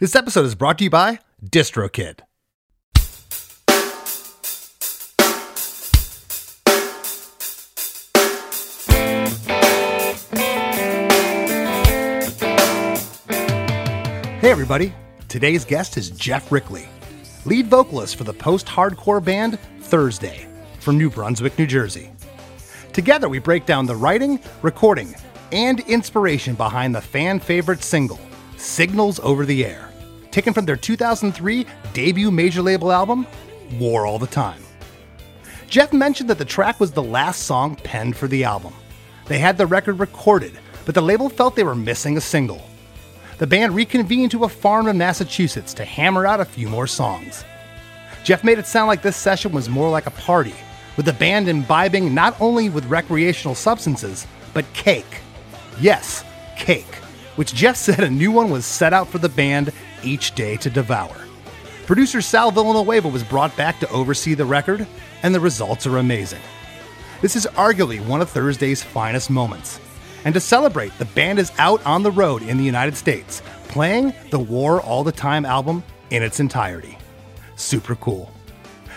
This episode is brought to you by DistroKid. Hey, everybody. Today's guest is Geoff Rickly, lead vocalist for the post hardcore band Thursday from New Brunswick, New Jersey. Together, we break down the writing, recording, and inspiration behind the fan favorite single, Signals Over the Air, taken from their 2003 debut major label album, War All the Time. Geoff mentioned that the track was the last song penned for the album. They had the record recorded, but the label felt they were missing a single. The band reconvened to a farm in Massachusetts to hammer out a few more songs. Geoff made it sound like this session was more like a party, with the band imbibing not only with recreational substances, but cake. Yes, cake, which Geoff said a new one was set out for the band each day to devour. Producer Sal Villanueva was brought back to oversee the record, and the results are amazing. This is arguably one of Thursday's finest moments. And to celebrate, the band is out on the road in the United States, playing the War All the Time album in its entirety. Super cool.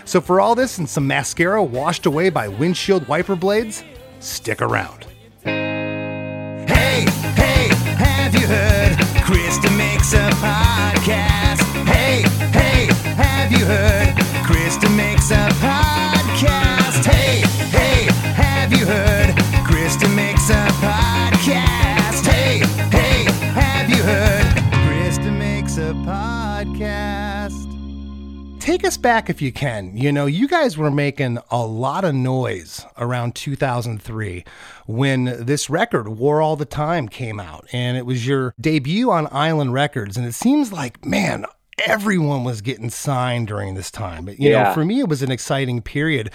So, for all this and some mascara washed away by windshield wiper blades, stick around. Makes a podcast. Hey, hey, have you heard? Chris DeMakes a podcast. Take us back if you can. You know, you guys were making a lot of noise around 2003 when this record, War All the Time, came out. And it was your debut on Island Records. And it seems like, man, everyone was getting signed during this time. But, you know, for me, it was an exciting period.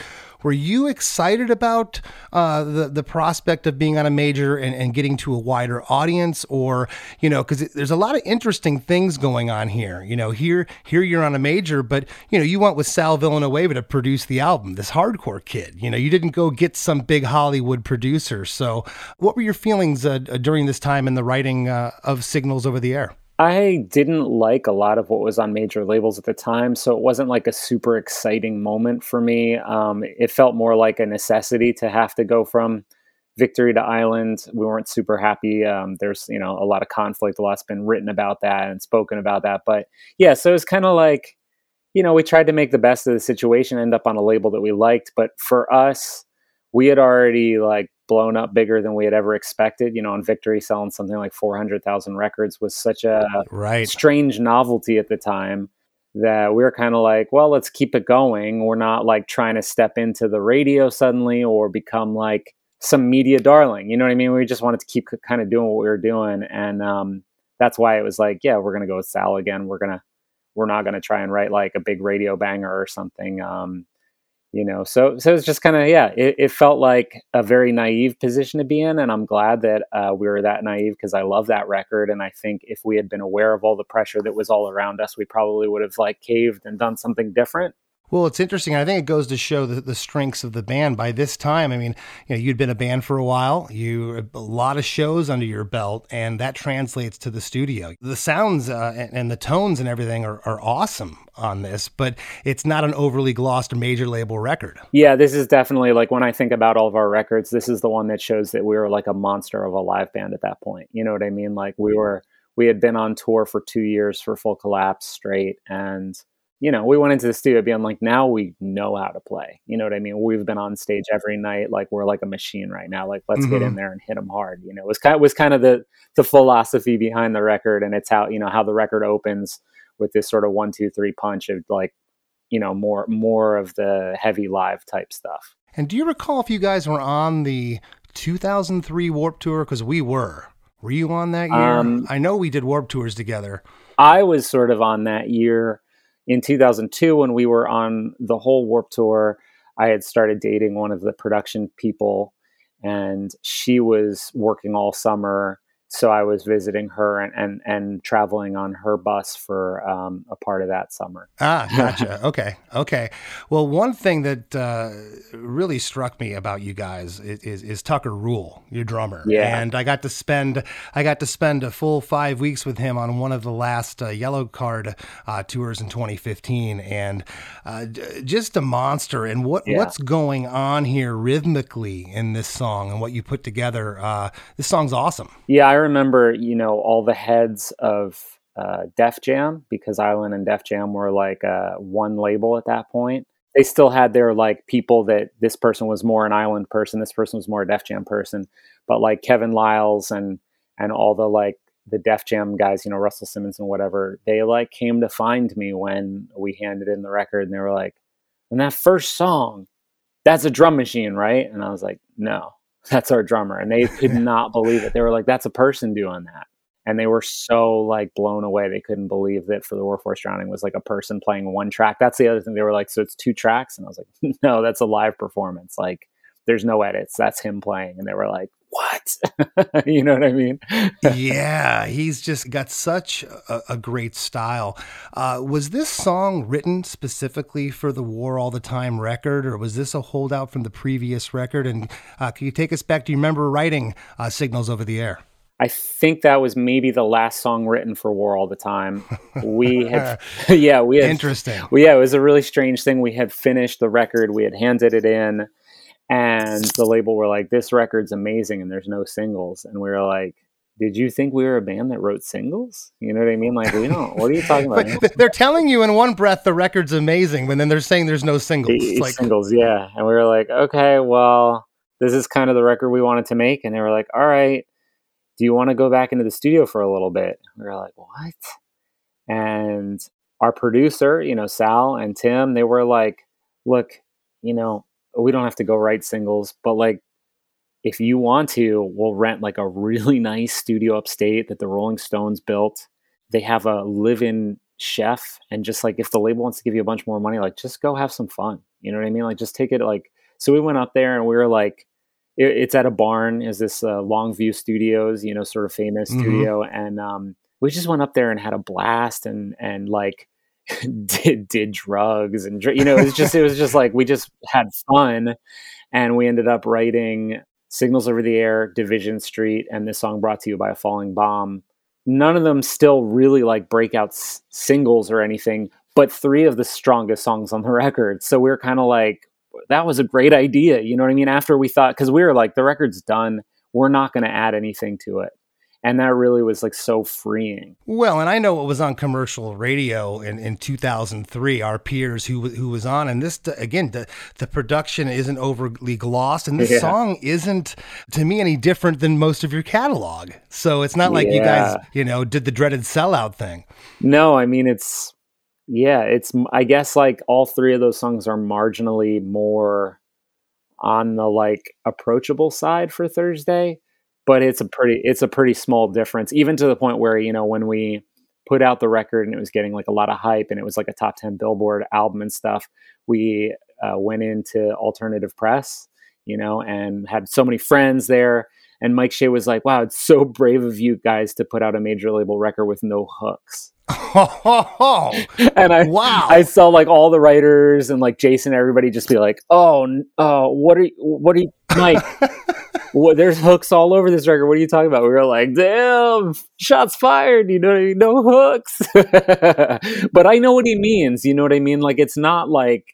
Were you excited about uh, the the prospect of being on a major and, and getting to a wider audience, or you know, because there's a lot of interesting things going on here. You know, here here you're on a major, but you know, you went with Sal Villanueva to produce the album. This hardcore kid, you know, you didn't go get some big Hollywood producer. So, what were your feelings uh, during this time in the writing uh, of Signals Over the Air? I didn't like a lot of what was on major labels at the time, so it wasn't like a super exciting moment for me. Um, it felt more like a necessity to have to go from Victory to Island. We weren't super happy. Um, there's you know a lot of conflict. A lot's been written about that and spoken about that. But yeah, so it was kind of like you know we tried to make the best of the situation, end up on a label that we liked. But for us, we had already like blown up bigger than we had ever expected. You know, on Victory selling something like 400,000 records was such a Right. strange novelty at the time that we were kind of like, well, let's keep it going. We're not like trying to step into the radio suddenly or become like some media darling. You know what I mean? We just wanted to keep kind of doing what we were doing. And um, that's why it was like, yeah, we're going to go with Sal again. We're going to, we're not going to try and write like a big radio banger or something. Um, you know? So so it's just kind of yeah it, it felt like a very naive position to be in and i'm glad that uh, we were that naive because i love that record and i think if we had been aware of all the pressure that was all around us we probably would have like caved and done something different Well, it's interesting. I think it goes to show the, the strengths of the band. By this time, I mean, you know, you'd been a band for a while. You a lot of shows under your belt, and that translates to the studio. The sounds uh, and, and the tones and everything are, are awesome on this, but it's not an overly glossed major label record. yeah this is definitely like when i think about all of our records this is the one that shows that we were like a monster of a live band at that point you know what i mean like we were we had been on tour for two years for full collapse straight and you know we went into the studio being like now we know how to play you know what i mean we've been on stage every night like we're like a machine right now like let's get in Mhm. there and hit them hard you know it was kind of, was kind of the the philosophy behind the record and it's how you know how the record opens with this sort of one two three punch of like you know more more of the heavy live type stuff And do you recall if you guys were on the 2003 Warped Tour? Because we were. Were you on that year? Um, I know we did Warped Tours together. I was sort of on that year in 2002 when we were on the whole Warped Tour. I had started dating one of the production people, and she was working all summer so I was visiting her and and, and traveling on her bus for um, a part of that summer. Ah, gotcha. okay, okay. Well, one thing that uh, really struck me about you guys is, is, is, Tucker Rule, your drummer. Yeah. And I got to spend I got to spend a full five weeks with him on one of the last uh, Yellowcard uh, tours in 2015, and uh, just a monster. And what yeah. what's going on here rhythmically in this song and what you put together? Uh, this song's awesome. Yeah. I remember, you know, all the heads of uh, Def Jam because Island and Def Jam were like uh, one label at that point. They still had their like people that this person was more an Island person, this person was more a Def Jam person, but like Kevin Liles and and all the like the Def Jam guys, you know, Russell Simmons and whatever, they like came to find me when we handed in the record and they were like, and that first song, that's a drum machine, right? And I was like, no that's our drummer. And they could not believe it. They were like, that's a person doing that. And they were so like blown away. They couldn't believe that for the Workforce, Drowning was like a person playing one track. That's the other thing. They were like, so it's two tracks? And I was like, no, that's a live performance. Like there's no edits. That's him playing. And they were like, what? you know what I mean? yeah, he's just got such a, a great style. Uh, was this song written specifically for the War All the Time record, or was this a holdout from the previous record? And uh, can you take us back? Do you remember writing uh, Signals Over the Air? I think that was maybe the last song written for War All the Time. We had, yeah, we had interesting. Well, yeah, it was a really strange thing. We had finished the record, we had handed it in and the label were like this record's amazing and there's no singles. And we were like did you think we were a band that wrote singles? You know what i mean? Like we don't. What are you talking about they're telling you in one breath the record's amazing but then they're saying there's no singles. Like singles yeah. And we were like okay well this is kind of the record we wanted to make. And they were like all right. Do you want to go back into the studio for a little bit? We were like what? And our producer you know sal and tim they were like look you know we don't have to go write singles, but like if you want to, we'll rent like a really nice studio upstate that the Rolling Stones built. They have a live-in chef and just like if the label wants to give you a bunch more money, like just go have some fun. You know what I mean? Like just take it like so we went up there and we were like it, it's at a barn is this uh, Longview Studios, you know, sort of famous mm-hmm. studio and um we just went up there and had a blast and and like did did drugs and you know it was just it was just like we just had fun and we ended up writing signals over the air division street and this song brought to you by a falling bomb. None of them still really like breakout s- singles or anything but three of the strongest songs on the record. So we are kind of like that was a great idea you know what i mean? After we thought because we were like the record's done. We're not going to add anything to it and that really was like so freeing. Well, and I know it was on commercial radio in, in 2003. Our peers who who was on, and this again, the the production isn't overly glossed, and this yeah. song isn't to me any different than most of your catalog. So it's not like yeah. you guys, you know, did the dreaded sellout thing. No, I mean it's yeah, it's I guess like all three of those songs are marginally more on the like approachable side for Thursday but it's a pretty it's a pretty small difference even to the point where you know when we put out the record and it was getting like a lot of hype and it was like a top 10 billboard album and stuff we uh, went into alternative press you know and had so many friends there and mike shea was like wow it's so brave of you guys to put out a major label record with no hooks and I wow! I saw like all the writers and like Jason, everybody just be like, "Oh, oh, what are you, what are you, Mike? what, there's hooks all over this record. What are you talking about? We were like, damn, shots fired. You know what I mean? No hooks. but I know what he means. You know what I mean? Like, it's not like,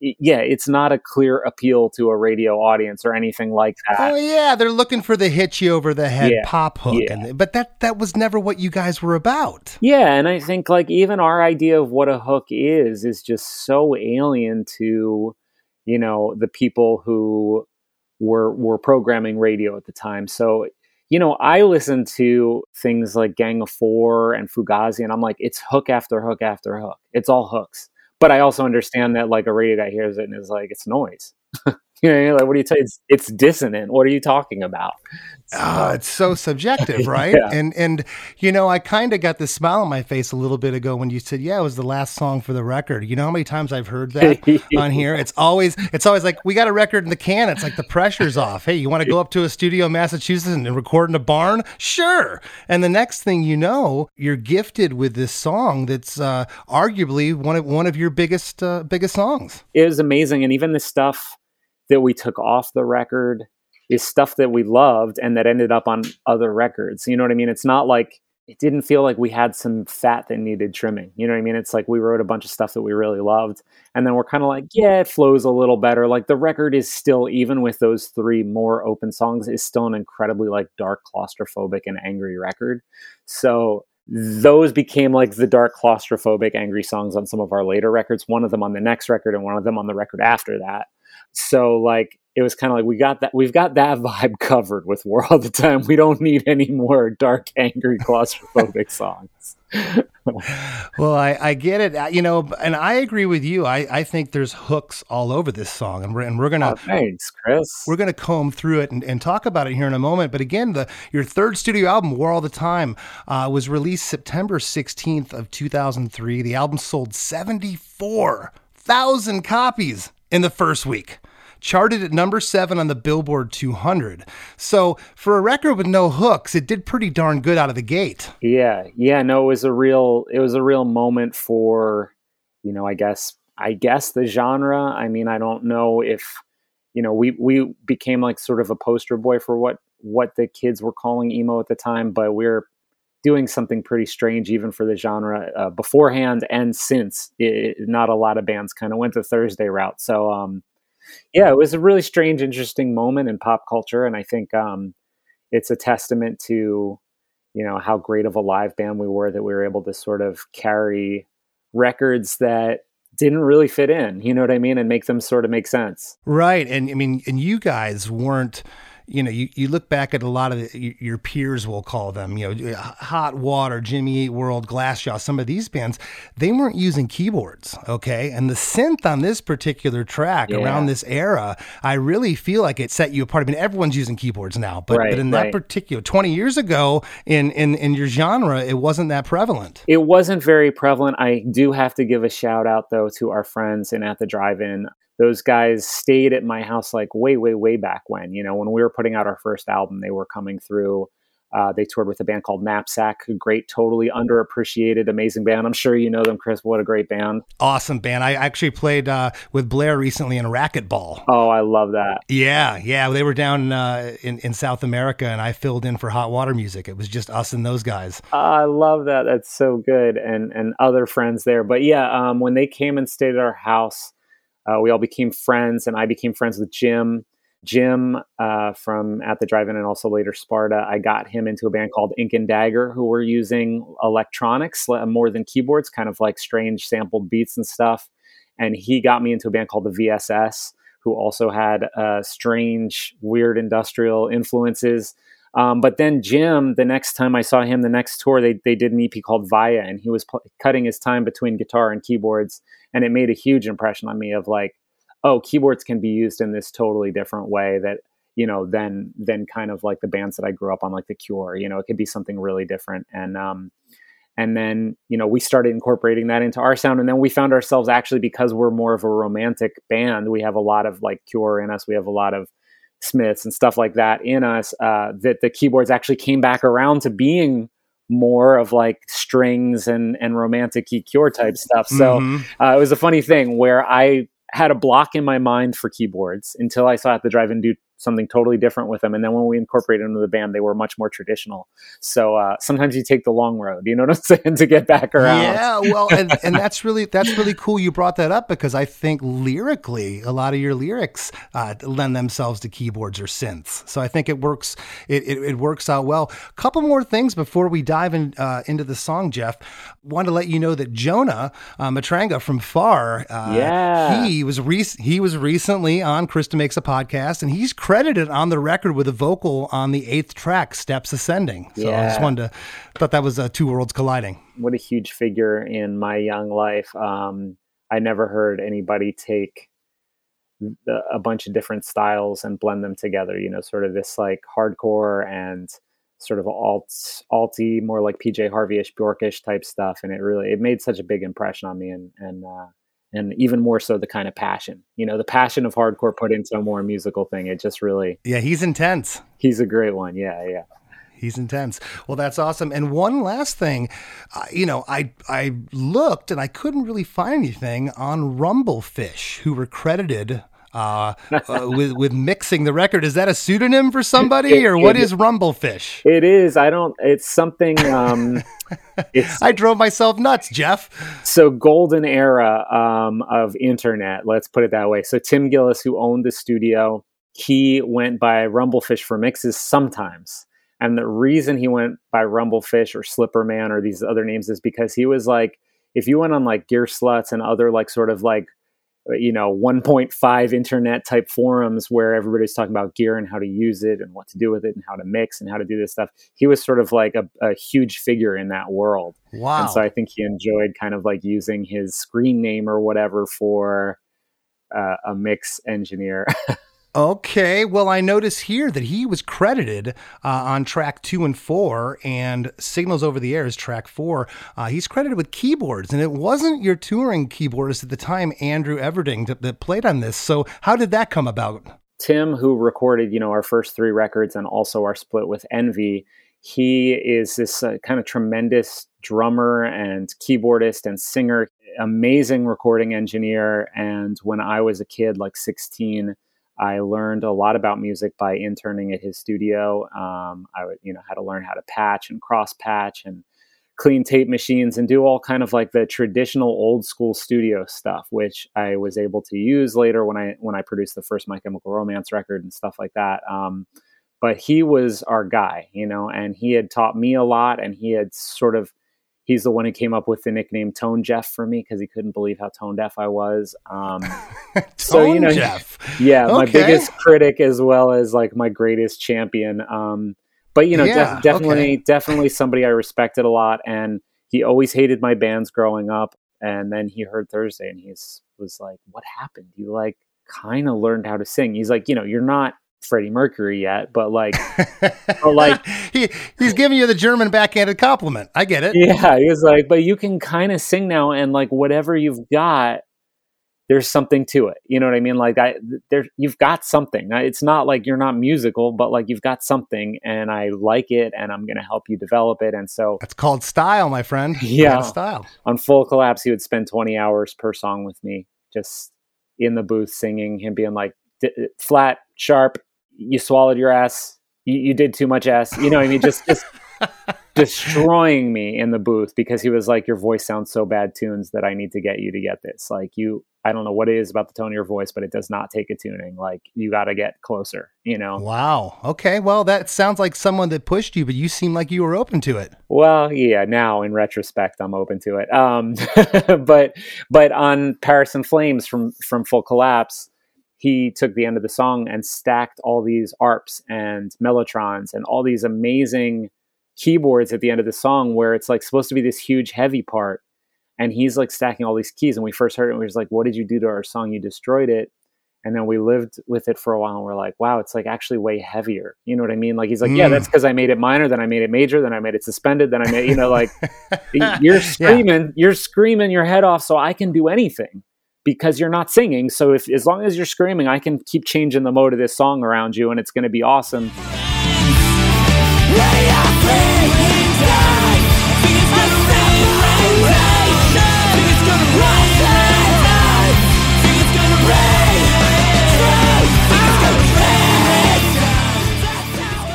yeah, it's not a clear appeal to a radio audience or anything like that. Oh yeah, they're looking for the hit you over the head yeah, pop hook, yeah. and, but that that was never what you guys were about. Yeah, and I think like even our idea of what a hook is is just so alien to you know the people who were were programming radio at the time. So, you know, I listened to things like Gang of Four and Fugazi, and I'm like, it's hook after hook after hook. It's all hooks. But I also understand that like a radio guy hears it and is like, it's noise. You know, like what do you say? It's, it's dissonant. What are you talking about? Oh, it's so subjective, right? Yeah. And and you know, I kind of got this smile on my face a little bit ago when you said, "Yeah, it was the last song for the record." You know how many times I've heard that on here? It's always it's always like we got a record in the can. It's like the pressure's off. Hey, you want to go up to a studio in Massachusetts and record in a barn? Sure. And the next thing you know, you're gifted with this song that's uh, arguably one of one of your biggest uh, biggest songs. it was amazing. And even the stuff that we took off the record is stuff that we loved and that ended up on other records. You know what I mean? It's not like it didn't feel like we had some fat that needed trimming. You know what I mean? It's like we wrote a bunch of stuff that we really loved. And then we're kind of like, yeah, it flows a little better. Like the record is still, even with those three more open songs, is still an incredibly like dark, claustrophobic, and angry record. So those became like the dark claustrophobic angry songs on some of our later records one of them on the next record and one of them on the record after that so like it was kind of like we got that we've got that vibe covered with war all the time we don't need any more dark angry claustrophobic songs Well, I, I get it, Uh, you know, and I agree with you. I, I think there's hooks all over this song, and we're and we're gonna oh, thanks chris we're gonna comb through it and, and talk about it here in a moment. But again, the your third studio album, War All the Time, uh, was released September 16th of 2003. The album sold 74,000 copies in the first week. Charted at number seven on the Billboard 200. So, for a record with no hooks, it did pretty darn good out of the gate. Yeah, yeah, no, it was a real it was a real moment for, you know, I guess I guess the genre. I mean, I don't know if you know, we we became like sort of a poster boy for what what the kids were calling emo at the time, but we're doing something pretty strange even for the genre uh, beforehand and since. It, not a lot of bands kind of went the Thursday route. So um yeah, it was a really strange interesting moment in pop culture and I think um it's a testament to you know how great of a live band we were that we were able to sort of carry records that didn't really fit in you know what i mean and make them sort of make sense Right. And I mean, and you guys weren't, you know, you, you look back at a lot of the, your peers, we'll call them, you know, uh, Hot Water, Jimmy Eat World, Glassjaw, some of these bands, they weren't using keyboards. Okay. And the synth on this particular track Yeah. around this era, I really feel like it set you apart. I mean, everyone's using keyboards now, but, Right, but in that right. particular 20 years ago in, in, in your genre, it wasn't that prevalent. it wasn't very prevalent i do have to give a shout out though to our friends in at the drive-in those guys stayed at my house like way way way back when you know when we were putting out our first album they were coming through uh, they toured with a band called knapsack a great totally underappreciated amazing band i'm sure you know them chris what a great band Awesome band. I actually played uh, with Blair recently in Racquetball. oh i love that Yeah, yeah. They were down uh, in in South America, and I filled in for Hot Water Music. It was just us and those guys. I love that. That's so good, and and other friends there. But yeah, um, when they came and stayed at our house, uh, we all became friends, and I became friends with Jim. Jim uh, from at the drive-in and also later Sparta. I got him into a band called Ink and Dagger, who were using electronics more than keyboards, kind of like strange sampled beats and stuff. And he got me into a band called the VSS, who also had uh, strange, weird industrial influences. Um, but then Jim, the next time I saw him, the next tour, they they did an EP called Vaya, and he was pl- cutting his time between guitar and keyboards, and it made a huge impression on me of like, oh, keyboards can be used in this totally different way that you know than than kind of like the bands that I grew up on, like The Cure. You know, it could be something really different, and um, and then you know we started incorporating that into our sound, and then we found ourselves actually because we're more of a romantic band, we have a lot of like Cure in us, we have a lot of Smiths and stuff like that in us, uh, that the keyboards actually came back around to being more of like strings and and romantic E cure type stuff. So Mhm. uh, it was a funny thing where I had a block in my mind for keyboards until I saw at the drive-in do something totally different with them. And then when we incorporated into the band, they were much more traditional. So uh, sometimes you take the long road, you know what I'm saying, to get back around. Yeah, well, and, and that's really that's really cool. You brought that up because I think lyrically, a lot of your lyrics uh, lend themselves to keyboards or synths. So I think it works. It, it, it works out well. A couple more things before we dive in uh, into the song, Geoff. Want to let you know that Jonah uh, Matranga from Far, uh, Yeah. he was rec- he was recently on Chris DeMakes a Podcast, and he's credited on the record with a vocal on the eighth track, Steps Ascending. So I just wanted to thought that was uh, two worlds colliding. what a huge figure in my young life. Um, I never heard anybody take a bunch of different styles and blend them together. You know, sort of this like hardcore and sort of alt alty, more like PJ Harvey-ish, Bjorkish type stuff, and it really it made such a big impression on me, and and uh, and even more so the kind of passion, you know, the passion of hardcore put into a more musical thing. It just really, yeah, he's intense. He's a great one. Yeah, yeah. He's intense. Well, that's awesome. And one last thing, uh, you know, I I looked and I couldn't really find anything on Rumblefish, who were credited uh, uh, with with mixing the record. Is that a pseudonym for somebody, it, or what it, is Rumblefish? It is. I don't. It's something. Um, it's. I drove myself nuts, Geoff. So golden era um, of internet. Let's put it that way. So Tim Gilles, who owned the studio, he went by Rumblefish for mixes sometimes. And the reason he went by Rumblefish or Slipperman or these other names is because he was like, if you went on like Gearslutz and other like sort of like, you know, 1.5 internet type forums where everybody's talking about gear and how to use it and what to do with it and how to mix and how to do this stuff, he was sort of like a, a huge figure in that world. Wow. And so I think he enjoyed kind of like using his screen name or whatever for uh, a mix engineer. Okay, well, I notice here that he was credited uh, on track two and four, and Signals Over the Air is track four. Uh, he's credited with keyboards, and it wasn't your touring keyboardist at the time, Andrew Everding, that, that played on this. So, how did that come about? Tim, who recorded, you know, our first three records and also our split with Envy, he is this uh, kind of tremendous drummer and keyboardist and singer, amazing recording engineer. And when I was a kid, like 16, I learned a lot about music by interning at his studio. Um, I would, you know, had to learn how to patch and cross patch and clean tape machines and do all kind of like the traditional old school studio stuff, which I was able to use later when I when I produced the first My Chemical Romance record and stuff like that. Um, but he was our guy, you know, and he had taught me a lot, and he had sort of he's the one who came up with the nickname Tone Jeff for me because he couldn't believe how tone deaf I was. Um, so you know, Jeff. yeah, okay. my biggest critic as well as like my greatest champion. Um, but you know, yeah, def- definitely, okay. definitely somebody I respected a lot, and he always hated my bands growing up. And then he heard Thursday, and he was like, "What happened? You like kind of learned how to sing?" He's like, "You know, you're not." Freddie Mercury yet, but like, but like he he's giving you the German backhanded compliment. I get it. Yeah, he was like, but you can kind of sing now, and like whatever you've got, there's something to it. You know what I mean? Like I, there, you've got something. It's not like you're not musical, but like you've got something, and I like it, and I'm going to help you develop it. And so that's called style, my friend. Yeah, style. On Full Collapse, he would spend 20 hours per song with me, just in the booth singing. Him being like flat, sharp, you swallowed your ass. You, you did too much ass. You know, what I mean, just just destroying me in the booth because he was like, "Your voice sounds so bad, tunes that I need to get you to get this." Like you, I don't know what it is about the tone of your voice, but it does not take a tuning. Like you got to get closer. You know. Wow. Okay. Well, that sounds like someone that pushed you, but you seem like you were open to it. Well, yeah. Now in retrospect, I'm open to it. Um, but but on Paris in Flames from from Full Collapse he took the end of the song and stacked all these arps and mellotrons and all these amazing keyboards at the end of the song where it's like supposed to be this huge heavy part. And he's like stacking all these keys. And we first heard it and we was like what did you do to our song? You destroyed it. And then we lived with it for a while and we're like wow it's like actually way heavier. You know what i mean? Like he's like mm. yeah that's because i made it minor then i made it major then i made it suspended then i made you know like you're screaming yeah. you're screaming your head off so i can do anything because you're not singing. So if as long as you're screaming, I can keep changing the mode of this song around you and it's going to be awesome.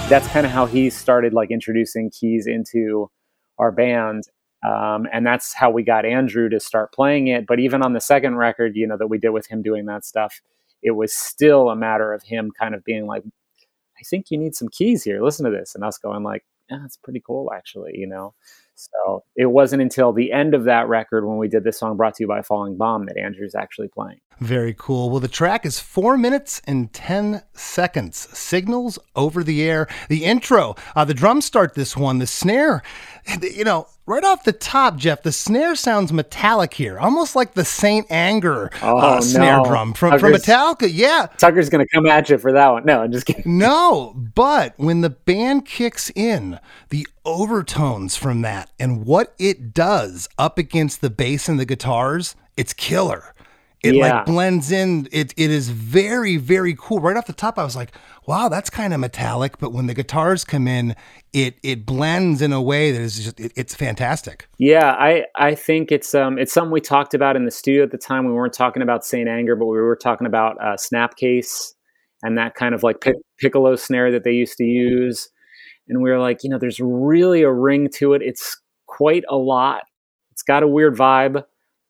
That's kind of how he started like introducing keys into our band um, and that's how we got Andrew to start playing it. But even on the second record, you know, that we did with him doing that stuff, it was still a matter of him kind of being like, I think you need some keys here. Listen to this. And us going like, yeah, that's pretty cool, actually, you know? So it wasn't until the end of that record when we did this song brought to you by Falling Bomb that Andrew's actually playing. Very cool. Well, the track is four minutes and 10 seconds. Signals over the air. The intro, uh, the drums start this one. The snare, you know, right off the top, Geoff, the snare sounds metallic here, almost like the Saint Anger Oh, uh, snare no. drum from, from Metallica. Yeah. Tucker's going to come at you for that one. No, I'm just kidding. No, but when the band kicks in, the overtones from that and what it does up against the bass and the guitars, it's killer. It Yeah. like blends in. It it is very very cool. Right off the top, I was like, "Wow, that's kind of metallic." But when the guitars come in, it it blends in a way that is just it, it's fantastic. Yeah, I I think it's um it's something we talked about in the studio at the time. We weren't talking about Saint Anger, but we were talking about uh, Snapcase and that kind of like pic- piccolo snare that they used to use. And we were like, you know, there's really a ring to it. It's quite a lot. It's got a weird vibe,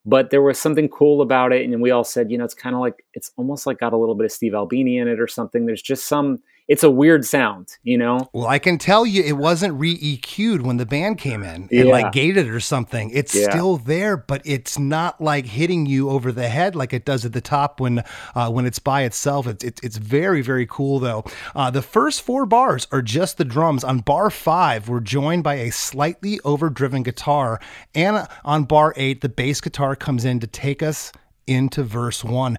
but there was something cool about it. And we all said, you know, it's kind of like it's almost like got a little bit of Steve Albini in it or something. There's just some. It's a weird sound, you know. Well, I can tell you, it wasn't re EQ'd when the band came in and Yeah. like gated or something. It's Yeah. still there, but it's not like hitting you over the head like it does at the top when uh, when it's by itself. It's it's, it's very very cool though. Uh, the first four bars are just the drums. On bar five, we're joined by a slightly overdriven guitar, and on bar eight, the bass guitar comes in to take us into verse one.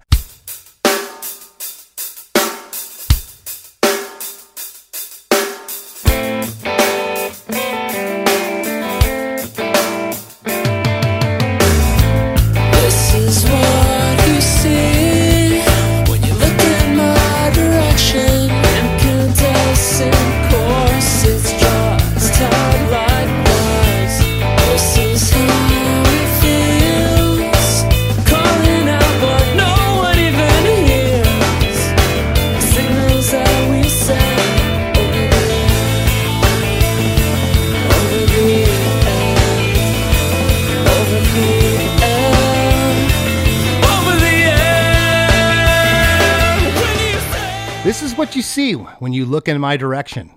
What you see when you look in my direction.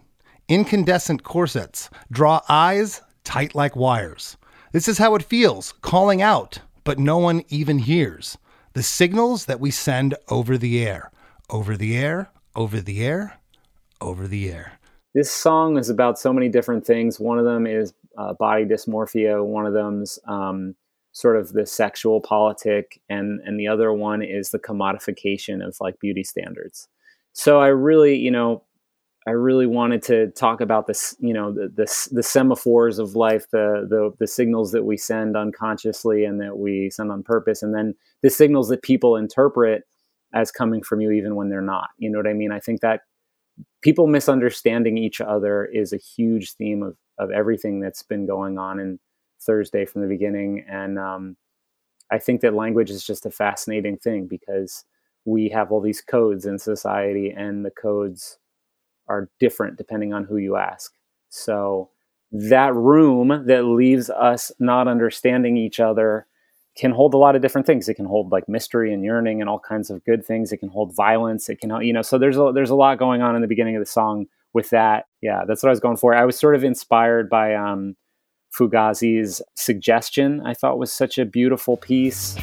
Incandescent corsets draw eyes tight like wires. This is how it feels, calling out, but no one even hears. The signals that we send over the air, over the air, over the air, over the air. this song is about so many different things. One of them is uh, body dysmorphia. One of them's um, sort of the sexual politic, and and the other one is the commodification of like beauty standards. So I really, you know, I really wanted to talk about this, you know, the the, the semaphores of life, the, the the signals that we send unconsciously and that we send on purpose, and then the signals that people interpret as coming from you even when they're not. You know what I mean? I think that people misunderstanding each other is a huge theme of, of everything that's been going on in Thursday from the beginning. And um, I think that language is just a fascinating thing because we have all these codes in society, and the codes are different depending on who you ask. So that room that leaves us not understanding each other can hold a lot of different things. It can hold like mystery and yearning and all kinds of good things. It can hold violence. It can, hold you know, so there's a, there's a lot going on in the beginning of the song with that. Yeah, that's what I was going for. I was sort of inspired by um, Fugazi's suggestion. I thought was such a beautiful piece.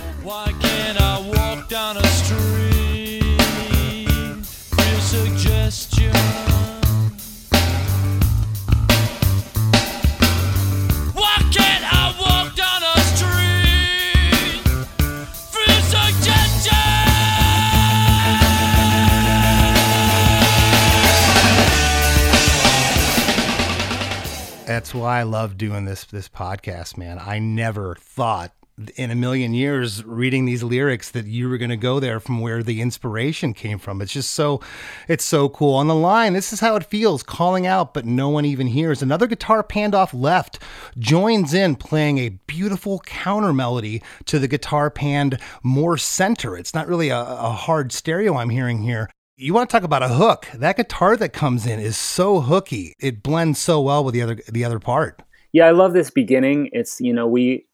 That's why I love doing this this podcast, man. I never thought in a million years reading these lyrics that you were going to go there from where the inspiration came from. It's just so it's so cool. On the line, this is how it feels, calling out but no one even hears. Another guitar panned off left joins in playing a beautiful counter melody to the guitar panned more center. It's not really a, a hard stereo I'm hearing here. You want to talk about a hook? That guitar that comes in is so hooky. It blends so well with the other the other part. yeah i love this beginning it's you know we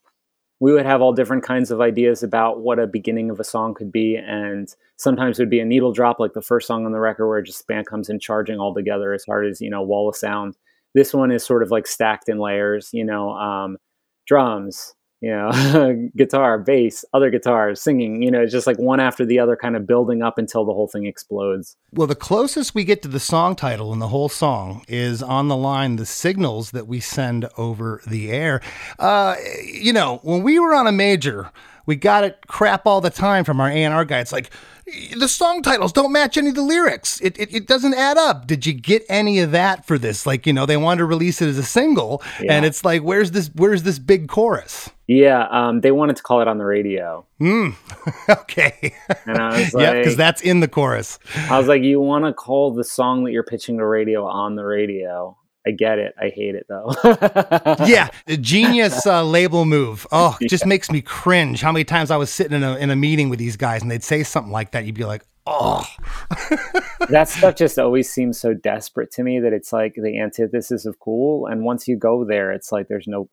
we would have all different kinds of ideas about what a beginning of a song could be and sometimes it would be a needle drop like the first song on the record where just the band comes in charging all together as hard as you know wall of sound This one is sort of like stacked in layers, you know, um, drums, you know, guitar, bass, other guitars, singing, you know, it's just like one after the other kind of building up until the whole thing explodes. Well, the closest we get to the song title in the whole song is on the line the signals that we send over the air. Uh, you know, when we were on a major, we got it crap all the time from our A&R guy. It's like, the song titles don't match any of the lyrics. It, it, it doesn't add up. Did you get any of that for this? Like, you know, they wanted to release it as a single, Yeah. and it's like, where's this? Where's this big chorus? Yeah, um, they wanted to call it on the radio, okay, and I was yeah, like, because that's in the chorus. I was like, you want to call the song that you're pitching to radio on the radio? I get it. I hate it though. yeah, genius uh, label move. Oh, it just makes me cringe. How many times I was sitting in a in a meeting with these guys and they'd say something like that, you'd be like, oh, that stuff just always seems so desperate to me that it's like the antithesis of cool. And once you go there, it's like there's no.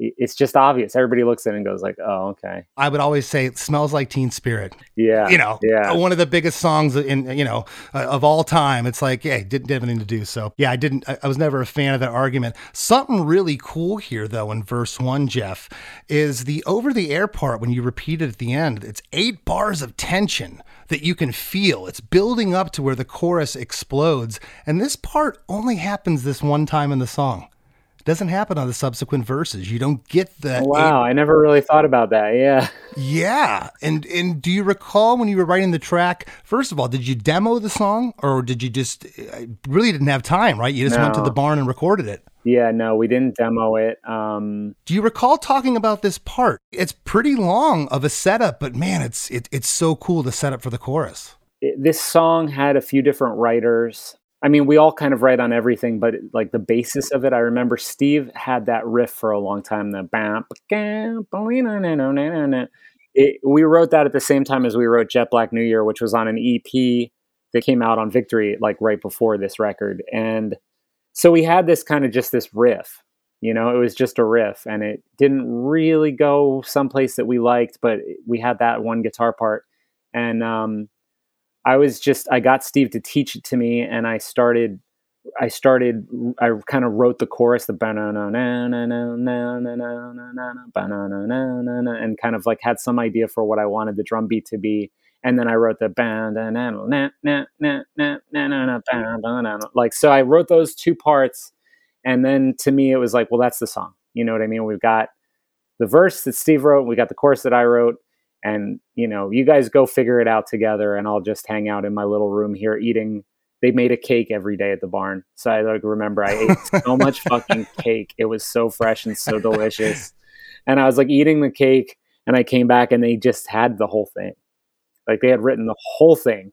It- It's just obvious. Everybody looks at it and goes like, "Oh, okay, I would always say, it smells like Teen Spirit. yeah, You know, yeah." one of the biggest songs in you know uh, of all time. It's like, yeah, didn't have anything to do. So yeah, I didn't. I, I was never a fan of that argument. Something really cool here though in verse one, Geoff, is the over the air part when you repeat it at the end. It's eight bars of tension that you can feel. It's building up to where the chorus explodes, and this part only happens this one time in the song. It doesn't happen on the subsequent verses. You don't get that. Wow, I never really thought about that. Yeah. yeah, and and do you recall when you were writing the track? First of all, did you demo the song, or did you just really didn't have time? Right, you just went to the barn and recorded it. Yeah, no, we didn't demo it. Um, Do you recall talking about this part? It's pretty long of a setup, but man, it's it, it's so cool to set up for the chorus. it, this song had a few different writers. I mean, we all kind of write on everything, but like the basis of it, I remember Steve had that riff for a long time. The it, we wrote that at the same time as we wrote Jet Black New Year, which was on an EP that came out on Victory, like right before this record. And so we had this kind of just this riff, you know, it was just a riff and it didn't really go someplace that we liked, but we had that one guitar part. And um, I was just, I got Steve to teach it to me and I started, I started, I kind of wrote the chorus, the banana, na na na na na na na na banana na na na, and kind of like had some idea for what I wanted the drum beat to be. And then I wrote the band na na na na na na na na na na like so I wrote those two parts and then to me it was like well that's the song you know what I mean we've got the verse that Steve wrote we got the chorus that I wrote and you know you guys go figure it out together and I'll just hang out in my little room here eating they made a cake every day at the barn so I like remember I ate so much fucking cake it was so fresh and so delicious and I was like eating the cake and I came back and they just had the whole thing like they had written the whole thing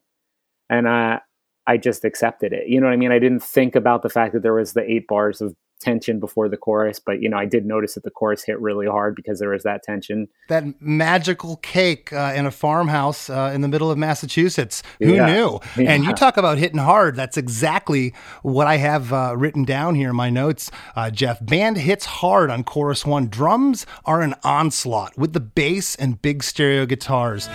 and I I just accepted it. You know what I mean? I didn't think about the fact that there was the eight bars of tension before the chorus, but you know, I did notice that the chorus hit really hard because there was that tension. That magical cake uh, in a farmhouse uh, in the middle of Massachusetts. Who Yeah. knew? And you talk about hitting hard. That's exactly what I have uh, written down here in my notes, uh, Geoff. Band hits hard on chorus one. Drums are an onslaught with the bass and big stereo guitars.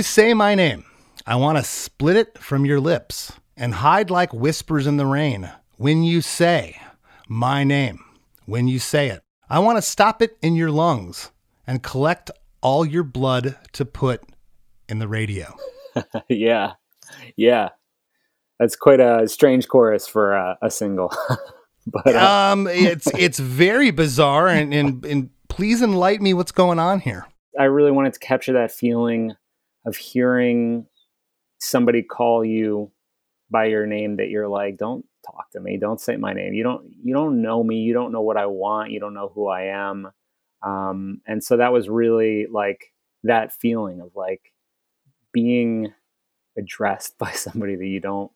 You say my name, I want to split it from your lips and hide like whispers in the rain. When you say my name, when you say it, I want to stop it in your lungs and collect all your blood to put in the radio. yeah. Yeah. That's quite a strange chorus for uh, a single. but uh, Um, it's it's very bizarre, and, and and please enlighten me what's going on here. I really wanted to capture that feeling of hearing somebody call you by your name that you're like, don't talk to me, don't say my name. You don't you don't know me, you don't know what I want, you don't know who I am. Um, and so that was really like that feeling of like being addressed by somebody that you don't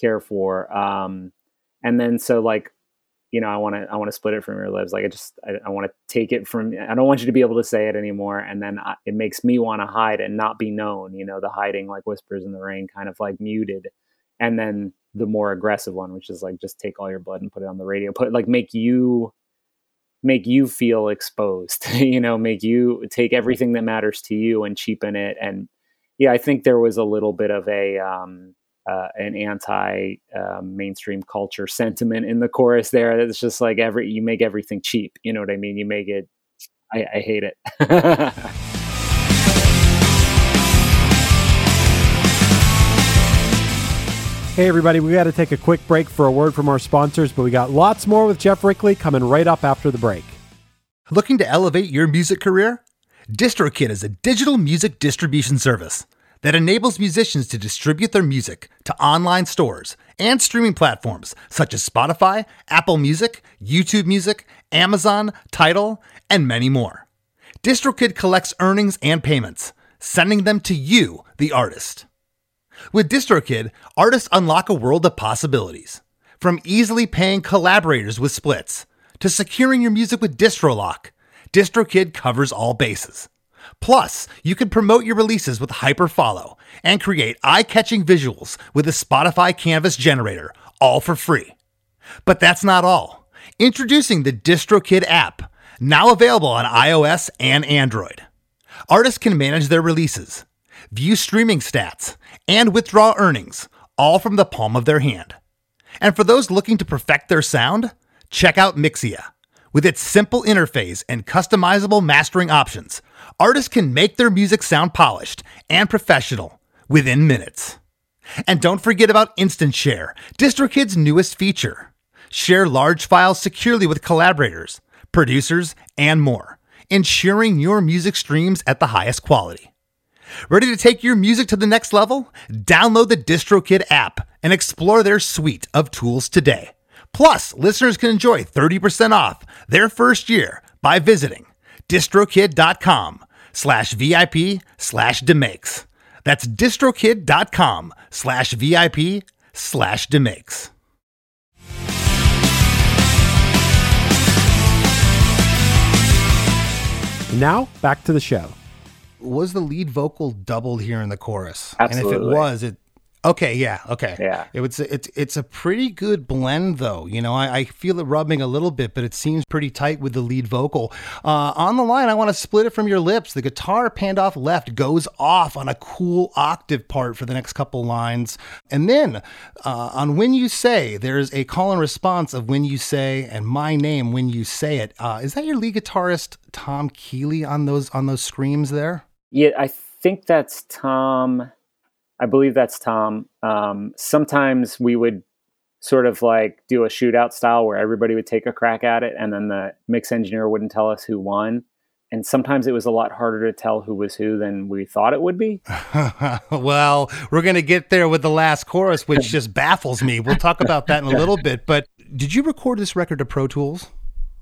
care for. Um, and then so like you know, I want to, I want to split it from your lips. Like I just, I, I want to take it from, I don't want you to be able to say it anymore. And then I, it makes me want to hide and not be known, you know, the hiding like whispers in the rain kind of like muted. And then the more aggressive one, which is like, just take all your blood and put it on the radio, put like, make you, make you feel exposed, you know, make you take everything that matters to you and cheapen it. And yeah, I think there was a little bit of a, um, uh, an anti uh, mainstream culture sentiment in the chorus there. It's just like every you make everything cheap. You know what I mean? You make it. I, I hate it. Hey, everybody, we got to take a quick break for a word from our sponsors, but we got lots more with Geoff Rickly coming right up after the break. Looking to elevate your music career? DistroKid is a digital music distribution service that enables musicians to distribute their music to online stores and streaming platforms such as Spotify, Apple Music, YouTube Music, Amazon, Tidal, and many more. DistroKid collects earnings and payments, sending them to you, the artist. With DistroKid, artists unlock a world of possibilities. From easily paying collaborators with splits to securing your music with DistroLock, DistroKid covers all bases. Plus, you can promote your releases with Hyperfollow and create eye-catching visuals with a Spotify Canvas generator, all for free. But that's not all. Introducing the DistroKid app, now available on iOS and Android. Artists can manage their releases, view streaming stats, and withdraw earnings, all from the palm of their hand. And for those looking to perfect their sound, check out Mixea. With its simple interface and customizable mastering options, artists can make their music sound polished and professional within minutes. And don't forget about Instant Share, DistroKid's newest feature. Share large files securely with collaborators, producers, and more, ensuring your music streams at the highest quality. Ready to take your music to the next level? Download the DistroKid app and explore their suite of tools today. Plus, listeners can enjoy 30% off their first year by visiting distrokid.com slash VIP slash demakes. That's distrokid.com slash VIP slash demakes. Now, back to the show. Was the lead vocal doubled here in the chorus? Absolutely. And if it was, it okay, yeah, okay, Yeah. It was it's it's a pretty good blend though. You know, I, I feel it rubbing a little bit, but it seems pretty tight with the lead vocal. Uh, on the line, I want to split it from your lips. The guitar panned off left goes off on a cool octave part for the next couple lines, and then uh, on when you say, there's a call and response of when you say and my name when you say it. Uh, is that your lead guitarist Tom Keeley on those on those screams there? Yeah, I think that's Tom. I believe that's Tom. Um, sometimes we would sort of like do a shootout style where everybody would take a crack at it, and then the mix engineer wouldn't tell us who won. And sometimes it was a lot harder to tell who was who than we thought it would be. well, we're going to get there with the last chorus, which just baffles me. We'll talk about that in a little bit. But did you record this record to Pro Tools?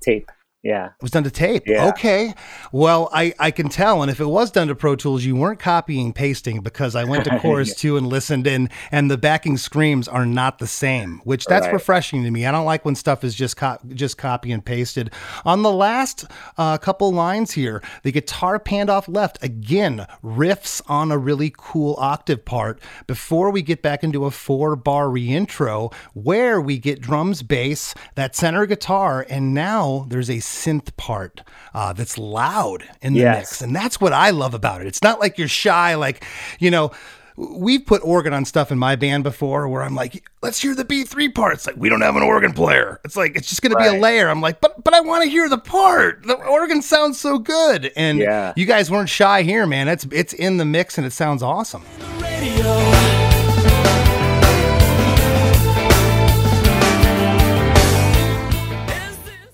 Tape. Yeah. It was done to tape. Yeah. Okay. Well, I, I can tell. And if it was done to Pro Tools, you weren't copying pasting because I went to chorus two and listened in, and the backing screams are not the same, which that's Right. refreshing to me. I don't like when stuff is just co- just copy and pasted. On the last uh, couple lines here, the guitar panned off left again riffs on a really cool octave part before we get back into a four bar reintro where we get drums, bass, that center guitar, and now there's a synth part uh, that's loud in the Yes. mix. And that's what I love about it. It's not like you're shy, like, you know, we've put organ on stuff in my band before where I'm like, let's hear the B3 part. It's like, we don't have an organ player. It's like, it's just going to be a layer. I'm like, but, but I want to hear the part. The organ sounds so good. And Yeah. you guys weren't shy here, man. It's, it's in the mix and it sounds awesome.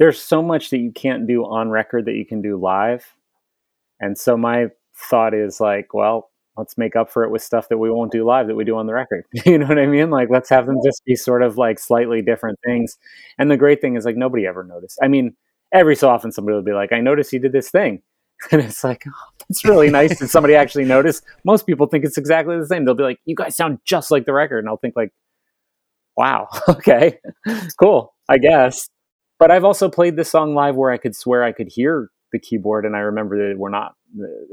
There's so much that you can't do on record that you can do live. And so my thought is like, well, let's make up for it with stuff that we won't do live that we do on the record. you know what I mean? Like let's have them just be sort of like slightly different things. And the great thing is like nobody ever noticed. I mean, every so often somebody will be like, I noticed you did this thing. And it's like, oh, it's really nice that somebody actually noticed. Most people think it's exactly the same. They'll be like, you guys sound just like the record. And I'll think like, wow, okay, cool, I guess. But I've also played this song live where I could swear I could hear the keyboard, and I remember that we're not,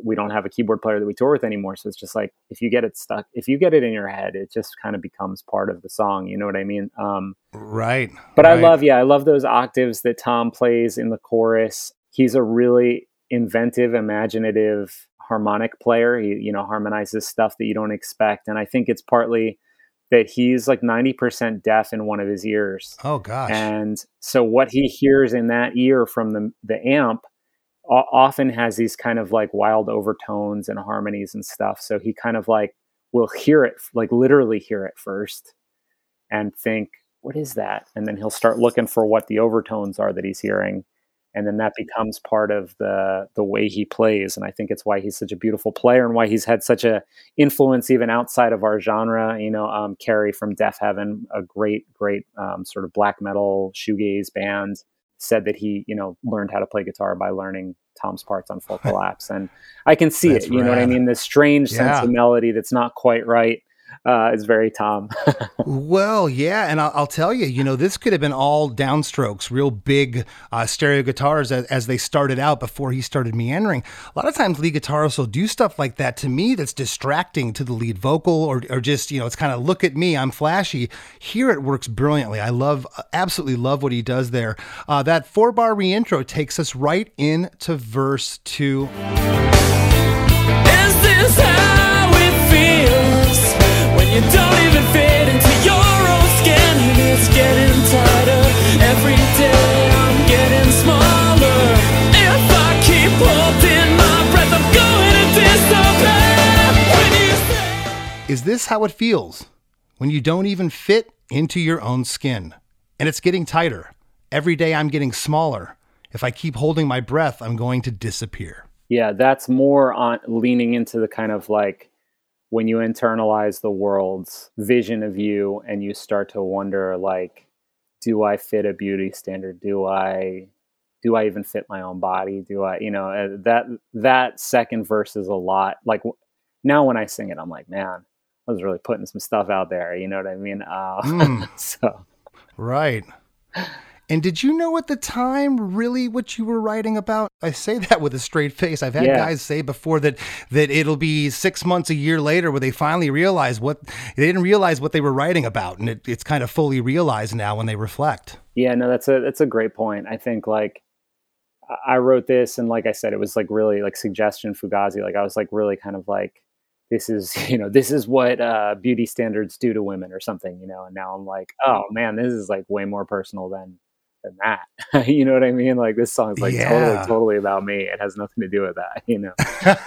we don't have a keyboard player that we tour with anymore. So it's just like if you get it stuck, if you get it in your head, it just kind of becomes part of the song. You know what I mean? Um, Right. but I love, yeah, I love those octaves that Tom plays in the chorus. He's a really inventive, imaginative harmonic player. He, you know, harmonizes stuff that you don't expect, and I think it's partly that he's like ninety percent deaf in one of his ears. Oh gosh. And so what he hears in that ear from the the amp o- often has these kind of like wild overtones and harmonies and stuff. So he kind of like will hear it, like literally hear it first and think, what is that? And then he'll start looking for what the overtones are that he's hearing. And then that becomes part of the the way he plays. And I think it's why he's such a beautiful player and why he's had such a influence even outside of our genre. You know, um, Kerry from Deafheaven, a great, great um, sort of black metal shoegaze band, said that he, you know, learned how to play guitar by learning Tom's parts on Full Collapse. And I can see it. You know what I mean? This strange sense of melody that's not quite right uh, is very Tom. Well, yeah, and I'll, I'll tell you, you know, this could have been all downstrokes, real big uh, stereo guitars as, as they started out before he started meandering. A lot of times, lead guitarists will do stuff like that. To me, that's distracting to the lead vocal, or, or just you know, it's kind of look at me, I'm flashy. Here, it works brilliantly. I love, absolutely love what he does there. Uh, that four bar reintro takes us right into verse two. When don't even fit into your own skin? And it's getting tighter every day. I'm getting smaller. If I keep holding my breath, I'm going to disappear. When you say. Is this how it feels when you don't even fit into your own skin? And it's getting tighter. Every day I'm getting smaller. If I keep holding my breath, I'm going to disappear. yeah, that's more on leaning into the kind of like when you internalize the world's vision of you and you start to wonder like do I fit a beauty standard? Do I do I even fit my own body? Do I, you know, uh, that that second verse is a lot. Like now when I sing it, I'm like, man, I was really putting some stuff out there. You know what I mean? Uh, Hmm. so Right. And did you know at the time really what you were writing about? I say that with a straight face. I've had Yeah. guys say before that that it'll be six months, a year later, where they finally realize what they didn't realize what they were writing about, and it, it's kind of fully realized now when they reflect. Yeah, no, that's a that's a great point. I think like I- I wrote this and like I said, it was like really like Suggestion Fugazi. Like I was like really kind of like this is you know this is what uh, beauty standards do to women or something, you know. And now I'm like, oh man, this is like way more personal than than that. you know what I mean? Like this song's like Yeah. totally totally about me. It has nothing to do with that, you know.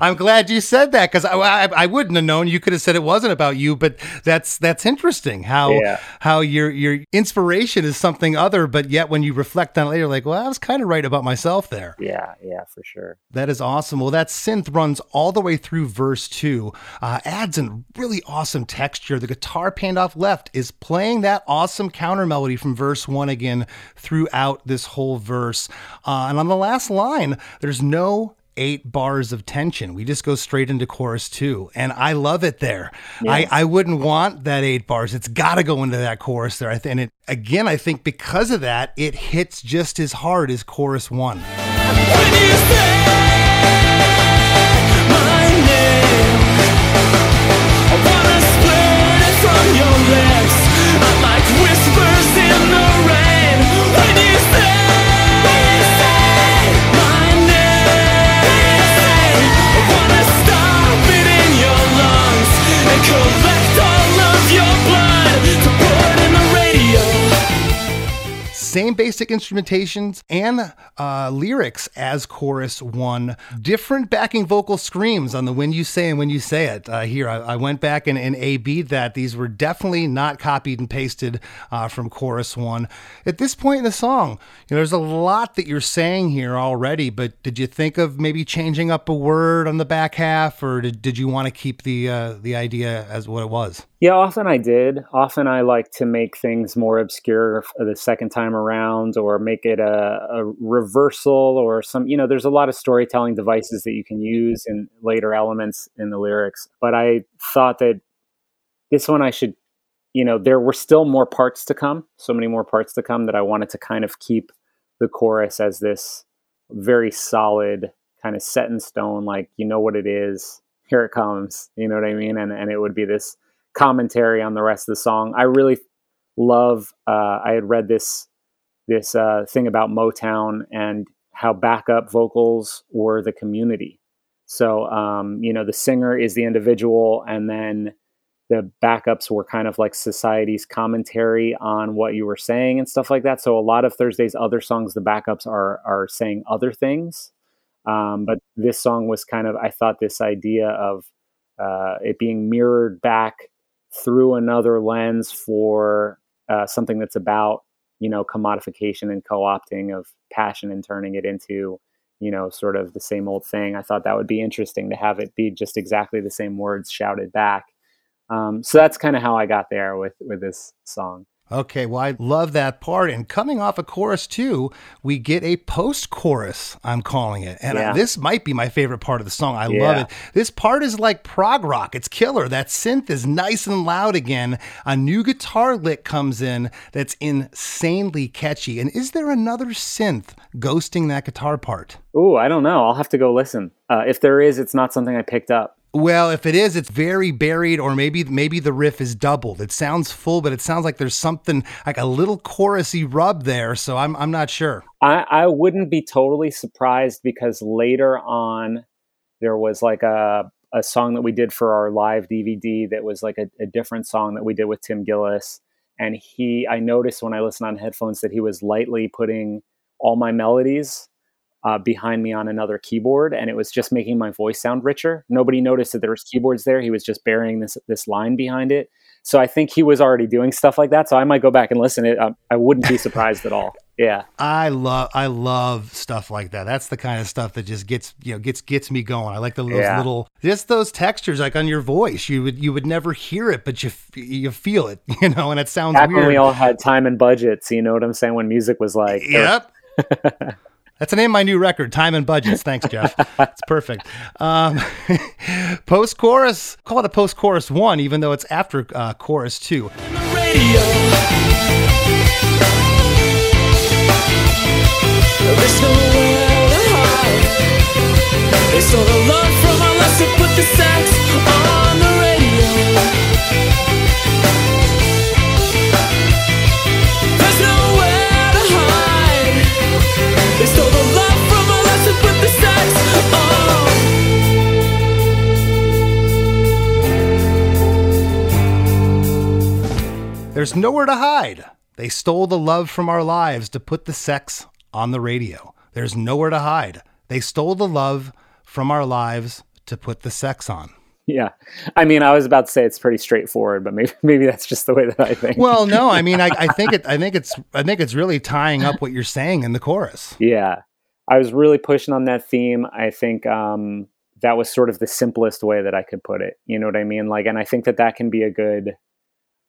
I'm glad you said that because I, I, I wouldn't have known. You could have said it wasn't about you, but that's that's interesting how Yeah. how your your inspiration is something other, but yet when you reflect on it later, like, well, I was kind of right about myself there. Yeah, yeah, for sure. That is awesome. Well, that synth runs all the way through verse two, uh, adds a really awesome texture. The guitar panned off left is playing that awesome counter melody from verse one again throughout this whole verse. Uh, and on the last line, there's no eight bars of tension. We just go straight into chorus two. And I love it there. I, I wouldn't want that eight bars. It's got to go into that chorus there. And it, again, I think because of that, it hits just as hard as chorus one. Same basic instrumentations and uh, lyrics as chorus one. Different backing vocal screams on the when you say and when you say it. Uh, here, I, I went back and, and A B'd that. These were definitely not copied and pasted uh, from chorus one. At this point in the song, you know, there's a lot that you're saying here already, but did you think of maybe changing up a word on the back half, or did, did you want to keep the, uh, the idea as what it was? Yeah, often I did. Often I like to make things more obscure the second time around or make it a, a reversal or some, you know, there's a lot of storytelling devices that you can use in later elements in the lyrics. But I thought that this one I should you know, there were still more parts to come, so many more parts to come that I wanted to kind of keep the chorus as this very solid kind of set in stone, like you know what it is, here it comes, you know what I mean, and and it would be this commentary on the rest of the song. I really love. Uh, I had read this this uh, thing about Motown and how backup vocals were the community. So um, you know, the singer is the individual, and then the backups were kind of like society's commentary on what you were saying and stuff like that. So a lot of Thursday's other songs, the backups are are saying other things. Um, but this song was kind of, I thought, this idea of uh, it being mirrored back through another lens for uh, something that's about, you know, commodification and co-opting of passion and turning it into, you know, sort of the same old thing. I thought that would be interesting to have it be just exactly the same words shouted back. Um, so that's kind of how I got there with with this song. Okay, well, I love that part. And coming off a chorus, too, we get a post chorus, I'm calling it. And Yeah. this might be my favorite part of the song. I love it. This part is like prog rock, it's killer. That synth is nice and loud again. A new guitar lick comes in that's insanely catchy. And is there another synth ghosting that guitar part? Oh, I don't know. I'll have to go listen. Uh, if there is, it's not something I picked up. Well, if it is, it's very buried, or maybe maybe the riff is doubled. It sounds full, but it sounds like there's something like a little chorusy rub there. So I'm I'm not sure. I, I wouldn't be totally surprised because later on there was like a a song that we did for our live DVD that was like a, a different song that we did with Tim Gilles. And he I noticed when I listened on headphones that he was lightly putting all my melodies uh, behind me on another keyboard and it was just making my voice sound richer. Nobody noticed that there was keyboards there. He was just burying this this line behind it. So I think he was already doing stuff like that. So I might go back and listen. It I, I wouldn't be surprised at all. Yeah. I love I love stuff like that. That's the kind of stuff that just gets you know gets gets me going. I like the those Yeah. little just those textures like on your voice. You would you would never hear it, but you you feel it, you know, and it sounds back weird. when we all had time and budgets you know what i'm saying when music was like Yep. That's the name of my new record, Time and Budgets. Thanks, Geoff. It's perfect. Um, post chorus, call it a post chorus one, even though it's after uh, chorus two. They stole the love from put the sex on the radio. There's nowhere to hide. They stole the love from our lives to put the sex on the radio. There's nowhere to hide. They stole the love from our lives to put the sex on. yeah i mean i was about to say it's pretty straightforward but maybe maybe that's just the way that i think Well, no, I mean, I, I think it. I think it's. I think it's really tying up what you're saying in the chorus. yeah i was really pushing on that theme i think um that was sort of the simplest way that i could put it you know what i mean like and i think that that can be a good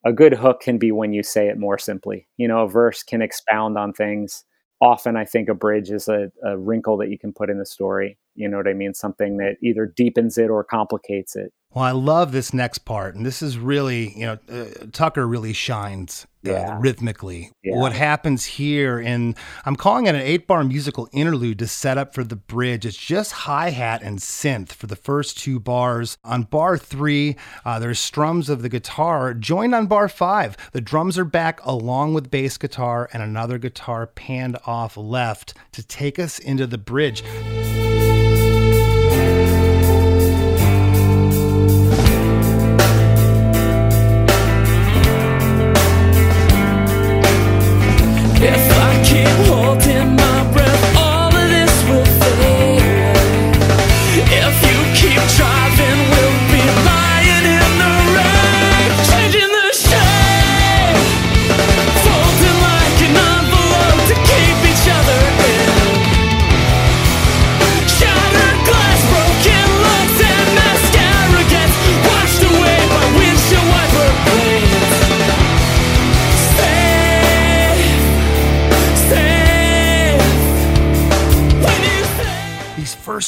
a good hook can be when you say it more simply. You know a verse can expound on things. Often i think a bridge is a, a wrinkle that you can put in the story you know what i mean something that either deepens it or complicates it Well, I love this next part, and this is really, you know, uh, Tucker really shines uh, Yeah. rhythmically. Yeah. What happens here, and I'm calling it an eight-bar musical interlude to set up for the bridge. It's just hi hat and synth for the first two bars. On bar three, uh, there's strums of the guitar. Joined on bar five, the drums are back along with bass guitar and another guitar panned off left to take us into the bridge.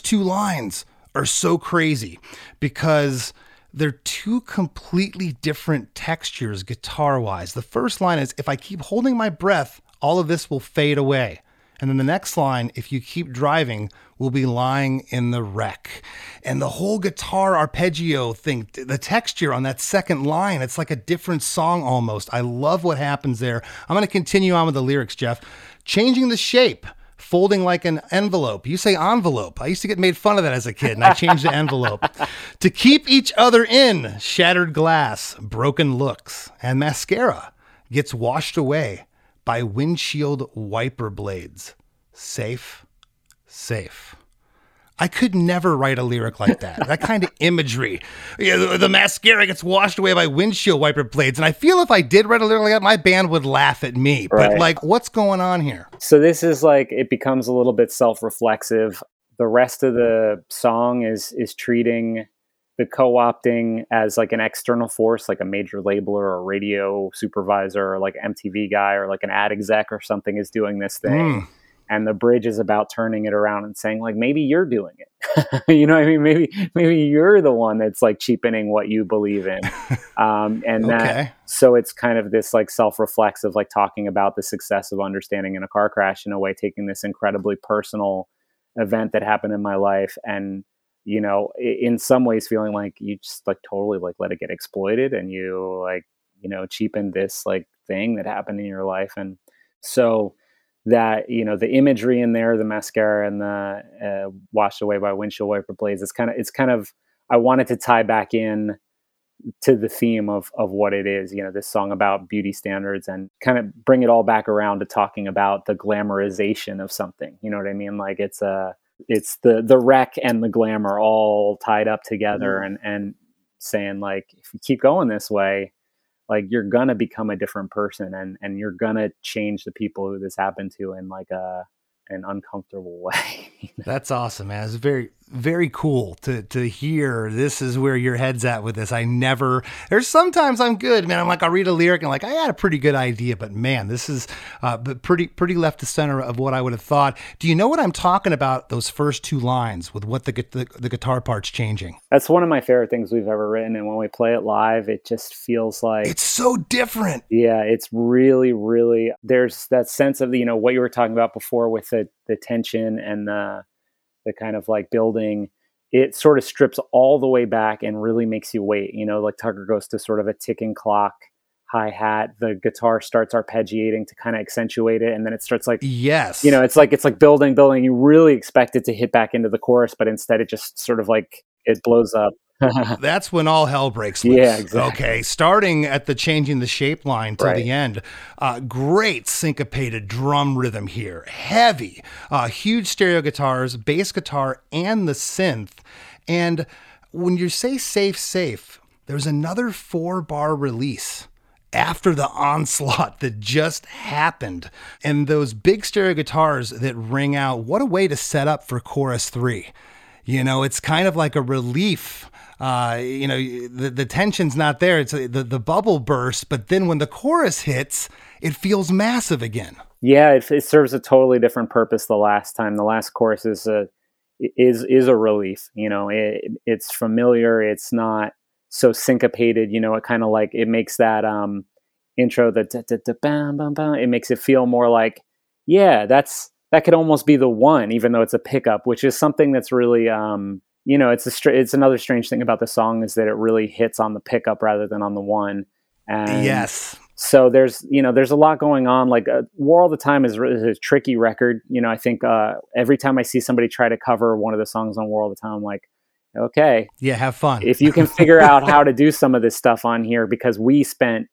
Two lines are so crazy because they're two completely different textures guitar wise. The first line is If I keep holding my breath, all of this will fade away. And then the next line, if you keep driving, will be lying in the wreck. And the whole guitar arpeggio thing, the texture on that second line, it's like a different song almost. I love what happens there. I'm going to continue on with the lyrics, Geoff. Changing the shape folding like an envelope. You say envelope. I used to get made fun of that as a kid, and I changed the envelope. to keep each other in, shattered glass, broken looks, and mascara gets washed away by windshield wiper blades. Safe, safe. I could never write a lyric like that. That kind of imagery. Yeah, the, the, mascara gets washed away by windshield wiper blades. And I feel if I did write a lyric like that, my band would laugh at me. Right. But like, what's going on here? So this is like it becomes a little bit self-reflexive. The rest of the song is is treating the co-opting as like an external force, like a major labeler or a radio supervisor or like MTV guy or like an ad exec or something is doing this thing. Mm and the bridge is about turning it around and saying like maybe you're doing it. You know i mean? Maybe maybe you're the one that's like cheapening what you believe in. Um, and okay. that so it's kind of this like self-reflexive like talking about the success of understanding in a car crash in a way taking this incredibly personal event that happened in my life and you know in some ways feeling like you just like totally like let it get exploited and you like you know cheapen this like thing that happened in your life. And so that you know the imagery in there, the mascara and the uh, washed away by windshield wiper blades. It's kind of it's kind of I wanted to tie back in to the theme of of what it is. You know, this song about beauty standards and kind of bring it all back around to talking about the glamorization of something. You know what I mean? Like it's a uh, it's the the wreck and the glamour all tied up together mm-hmm. and and saying like if you keep going this way like you're gonna become a different person and and you're gonna change the people who this happened to in like a an uncomfortable way. That's awesome, man. It's very very cool to to hear this is where your head's at with this. I never there's sometimes I'm good, man. I'm like I'll read a lyric and like I had a pretty good idea, but man, this is uh but pretty pretty left to center of what I would have thought. Do you know what I'm talking about? Those first two lines with what the the, the guitar part's changing. That's one of my favorite things we've ever written, and when we play it live, it just feels like it's so different. Yeah, it's really really there's that sense of you know what you were talking about before with the the tension and the the kind of like building it sort of strips all the way back and really makes you wait you know like tucker goes to sort of a ticking clock hi hat the guitar starts arpeggiating to kind of accentuate it and then it starts like yes. you know it's like it's like building building. You really expect it to hit back into the chorus but instead it just sort of like it blows up That's when all hell breaks loose. Yeah, exactly. Okay, starting at the changing the shape line to right. the end. Uh, great syncopated drum rhythm here. Heavy, uh, huge stereo guitars, bass guitar, and the synth. And when you say safe, safe, there's another four bar release after the onslaught that just happened. And those big stereo guitars that ring out, what a way to set up for chorus three. You know, it's kind of like a relief uh, you know, the, the tension's not there. It's the, the bubble burst, but then when the chorus hits, it feels massive again. Yeah, it, it serves a totally different purpose the last time. The last chorus is a, is, is a relief, you know, it, it's familiar. It's not so syncopated, you know, it kind of like, it makes that, um, intro, bam, it makes it feel more like, yeah, that's, that could almost be the one, even though it's a pickup, which is something that's really, um, you know, it's a str- it's another strange thing about the song is that it really hits on the pickup rather than on the one. And yes. So there's you know there's a lot going on. Like uh, War All the Time is, is, a tricky record. You know, I think uh, every time I see somebody try to cover one of the songs on War All the Time, I'm like, okay, yeah, have fun. if you can figure out how to do some of this stuff on here, because we spent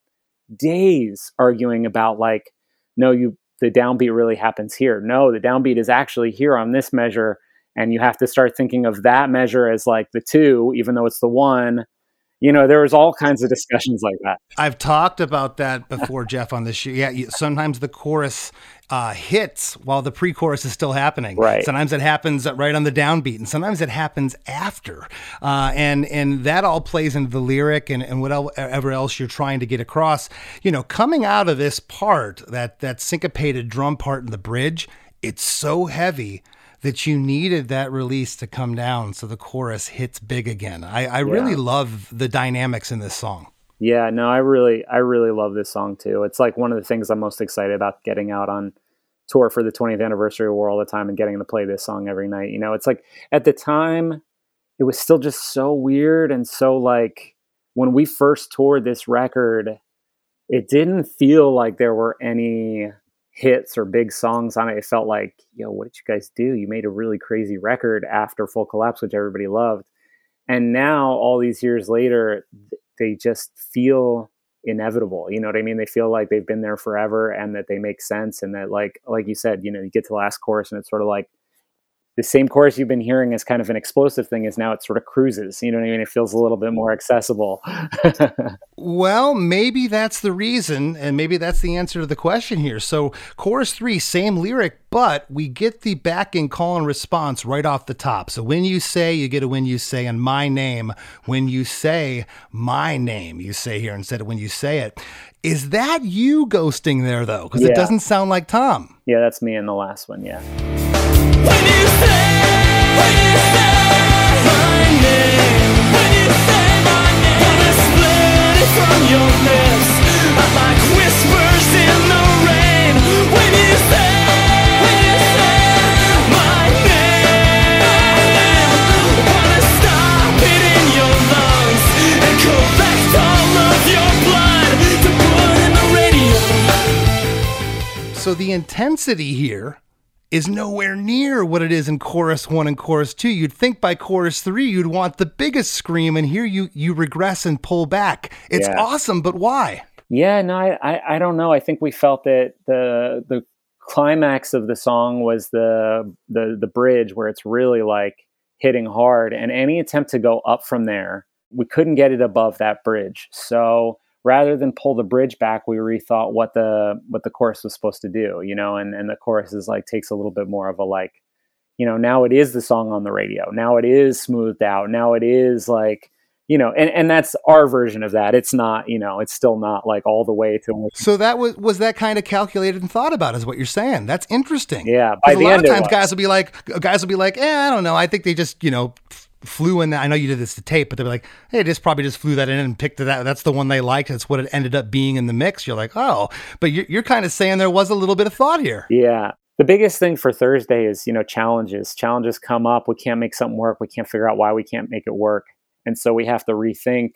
days arguing about like, no, you the downbeat really happens here. No, the downbeat is actually here on this measure and you have to start thinking of that measure as like the two even though it's the one you know there was all kinds of discussions like that. I've talked about that before Geoff on the show. Yeah sometimes the chorus uh, hits while the pre-chorus is still happening. Right. Sometimes it happens right on the downbeat and sometimes it happens after. Uh, and and that all plays into the lyric and, and whatever else you're trying to get across. You know coming out of this part that that syncopated drum part in the bridge it's so heavy that you needed that release to come down so the chorus hits big again. I, I really love the dynamics in this song. Yeah, no, I really, I really love this song too. It's like one of the things I'm most excited about getting out on tour for the 20th anniversary of War all the time and getting to play this song every night. You know, it's like at the time, it was still just so weird and so like when we first toured this record, it didn't feel like there were any hits or big songs on it. It felt like, yo, what did you guys do? You made a really crazy record after Full Collapse, which everybody loved. And now, all these years later, they just feel inevitable. You know what I mean? They feel like they've been there forever and that they make sense. And that, like, like you said, you know, you get to the last chorus and it's sort of like the same chorus you've been hearing as kind of an explosive thing is now it sort of cruises. You know what I mean? It feels a little bit more accessible. Well, maybe that's the reason, and maybe that's the answer to the question here. So, chorus three, same lyric, but we get the backing call and response right off the top. So, when you say, you get a when you say, and my name. When you say my name, you say here instead of when you say it. Is that you ghosting there, though? Because it doesn't sound like Tom. yeah, that's me in the last one. Yeah. So, the intensity here is nowhere near what it is in chorus one and chorus two. You'd think by chorus three you'd want the biggest scream, and here you you regress and pull back. It's Yeah. awesome, but why? Yeah, no, I, I, I don't know. I think we felt that the the climax of the song was the the the bridge where it's really like hitting hard, and any attempt to go up from there, we couldn't get it above that bridge. So rather than pull the bridge back, we rethought what the what the chorus was supposed to do, you know, and and the chorus is like takes a little bit more of a like, you know, now it is the song on the radio. Now it is smoothed out. Now it is like you know, and, and that's our version of that. It's not, you know, it's still not like all the way to So that was was that kind of calculated and thought about, is what you're saying. That's interesting. Yeah, by a lot end of times guys will be like, guys will be like, eh, I don't know. I think they just, you know, flew in. That. I know you did this to tape, but they're like, hey, just probably just flew that in and picked that. That's the one they liked. That's what it ended up being in the mix. You're like, oh, but you're, you're kind of saying there was a little bit of thought here. Yeah. The biggest thing for Thursday is, you know, challenges. Challenges come up. We can't make something work. We can't figure out why we can't make it work. And so we have to rethink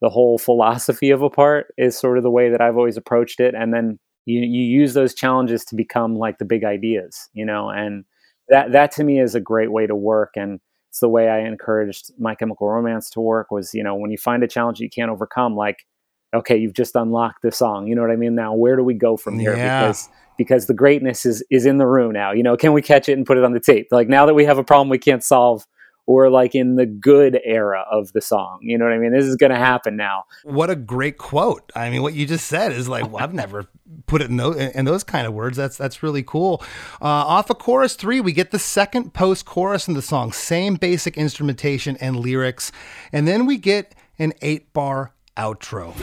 the whole philosophy of a part is sort of the way that I've always approached it. And then you, you use those challenges to become like the big ideas, you know, and that, that to me is a great way to work. And it's the way I encouraged My Chemical Romance to work was, you know, when you find a challenge you can't overcome, like, okay, you've just unlocked the song. You know what I mean? Now, where do we go from here? Yeah. Because because the greatness is is in the room now. You know, can we catch it and put it on the tape? Like now that we have a problem we can't solve, or like in the good era of the song. You know what I mean? This is going to happen now. What a great quote. I mean, what you just said is like, well, I've never put it in those, in those kind of words. That's that's really cool. Uh, off of chorus three, we get the second post chorus in the song, same basic instrumentation and lyrics, and then we get an eight bar outro.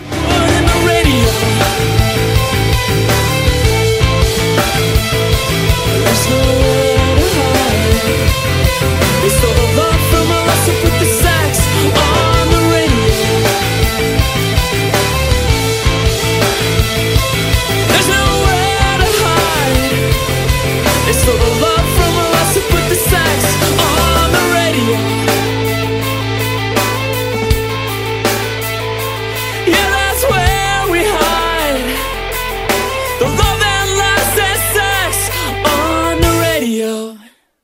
They stole the love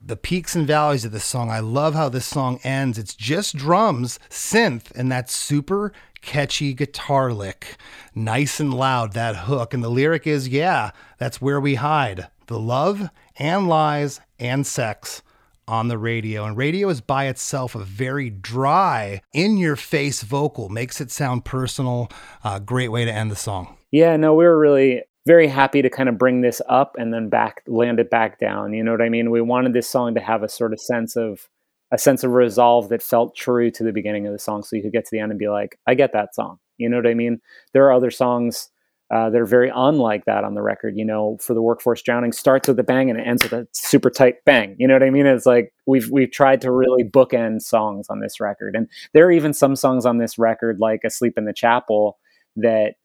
the peaks and valleys of this song. I love how this song ends. It's just drums, synth, and that super catchy guitar lick. Nice and loud, that hook. And the lyric is, yeah, that's where we hide. The love and lies and sex on the radio. And radio is by itself a very dry, in your face vocal, makes it sound personal. Uh, great way to end the song. Yeah, no, we were really very happy to kind of bring this up and then back land it back down. You know what I mean? We wanted this song to have a sort of sense of a sense of resolve that felt true to the beginning of the song so you could get to the end and be like, I get that song. You know what I mean? There are other songs uh, that are very unlike that on the record. You know, For the Workforce Drowning starts with a bang and it ends with a super tight bang. You know what I mean? It's like we've we've tried to really bookend songs on this record, and there are even some songs on this record, like "Asleep in the Chapel," that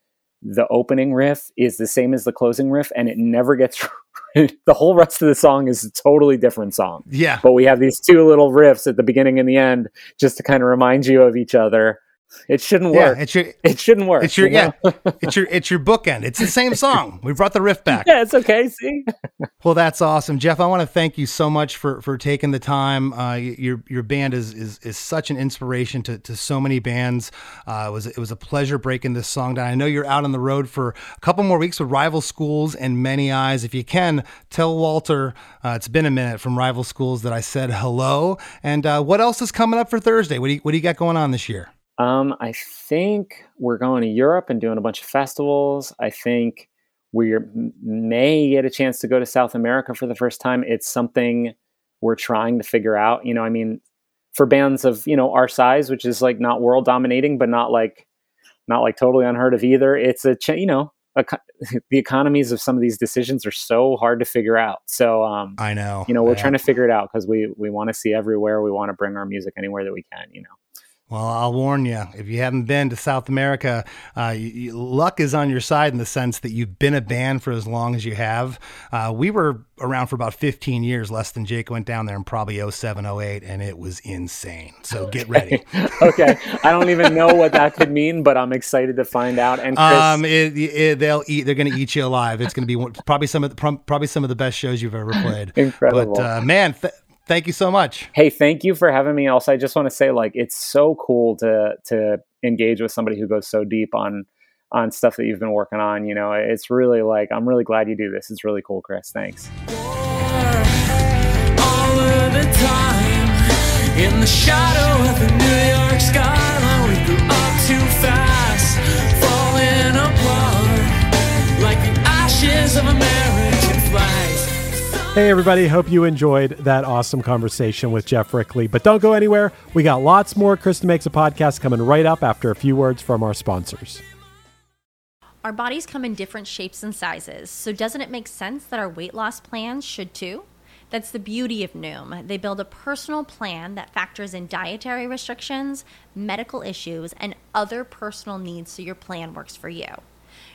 the opening riff is the same as the closing riff, and it never gets. the whole rest of the song is a totally different song. Yeah. But we have these two little riffs at the beginning and the end just to kind of remind you of each other. It shouldn't Yeah, work. it's your it shouldn't work. it's your you know? yeah, it's your it's your bookend. It's the same song. We brought the riff back. Yeah, it's okay. See, Well, that's awesome, Geoff. I want to thank you so much for for taking the time. Uh, your your band is is is such an inspiration to, to so many bands. Uh, it was it was a pleasure breaking this song down. I know you're out on the road for a couple more weeks with Rival Schools and Many Eyes. If you can, tell Walter uh, it's been a minute from Rival Schools that I said hello. And uh, what else is coming up for Thursday? What do you what do you got going on this year? Um, I think we're going to Europe and doing a bunch of festivals. I think we may get a chance to go to South America for the first time. It's something we're trying to figure out. You know, I mean, for bands of you know our size, which is like not world dominating, but not like not like totally unheard of either. It's a you know a, the economies of some of these decisions are so hard to figure out. So um, I know. you know we're Yeah. trying to figure it out because we we want to see everywhere. We want to bring our music anywhere that we can. You know. Well, I'll warn you, if you haven't been to South America, uh, you, you- luck is on your side in the sense that you've been a band for as long as you have. Uh, we were around for about 15 years, Less Than Jake went down there in probably 07, 08, and it was insane. So get ready. okay, I don't even know what that could mean, but I'm excited to find out. And Chris, Um, it, it, they'll eat. They're going to eat you alive. It's going to be one, probably some of the, probably some of the best shows you've ever played. Incredible. But uh, man, th- thank you so much. hey, thank you for having me. Also, I just want to say, like, it's so cool to to engage with somebody who goes so deep on on stuff that you've been working on. You know, it's really like I'm really glad you do this. It's really cool, Chris. Thanks. all Hey, everybody. Hope you enjoyed that awesome conversation with Geoff Rickly. But don't go anywhere. We got lots more Chris DeMakes a Podcast coming right up after a few words from our sponsors. Our bodies come in different shapes and sizes, so doesn't it make sense that our weight loss plans should too? That's the beauty of Noom. They build a personal plan that factors in dietary restrictions, medical issues, and other personal needs so your plan works for you.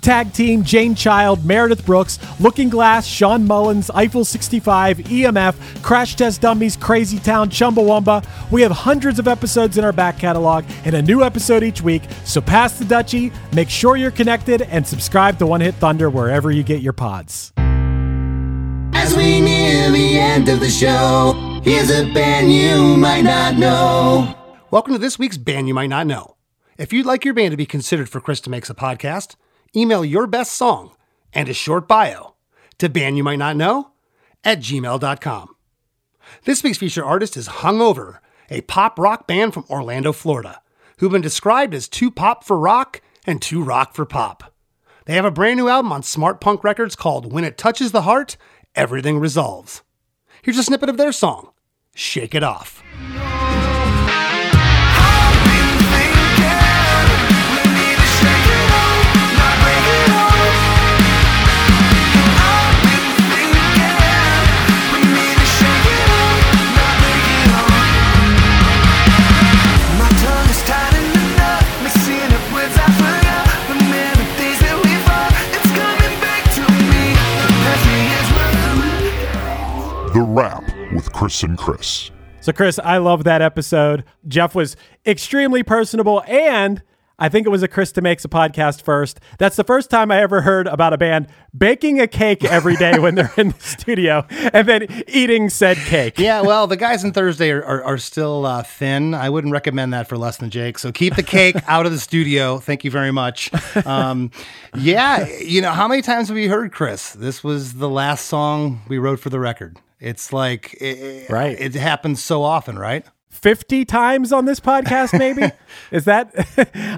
Tag Team, Jane Child, Meredith Brooks, Looking Glass, Shawn Mullins, Eiffel 65, EMF, Crash Test Dummies, Crazy Town, Chumbawamba. We have hundreds of episodes in our back catalog and a new episode each week, so pass the Dutchie, make sure you're connected, and subscribe to One Hit Thunder wherever you get your pods. As we near the end of the show, here's a band you might not know. Welcome to this week's band you might not know. If you'd like your band to be considered for Chris DeMakes a Podcast, email your best song and a short bio to bandyoumightnotknow at gmail.com. This week's featured artist is Hungover, a pop rock band from Orlando, Florida, who've been described as too pop for rock and too rock for pop. They have a brand new album on Smart Punk Records called When It Touches the Heart, Everything Resolves. Here's a snippet of their song. Shake it off. With Chris and Chris. So, Chris, I love that episode. Geoff was extremely personable, and I think it was a Chris DeMakes a podcast first. That's the first time I ever heard about a band baking a cake every day when they're in the studio and then eating said cake. Yeah, well, the guys in Thursday are, are, are still uh, thin. I wouldn't recommend that for Less Than Jake. So keep the cake out of the studio. Thank you very much. Um, yeah, you know, how many times have we heard Chris? This was the last song we wrote for the record. It's like, it, Right. It happens so often, right? 50 times on this podcast, maybe? Is that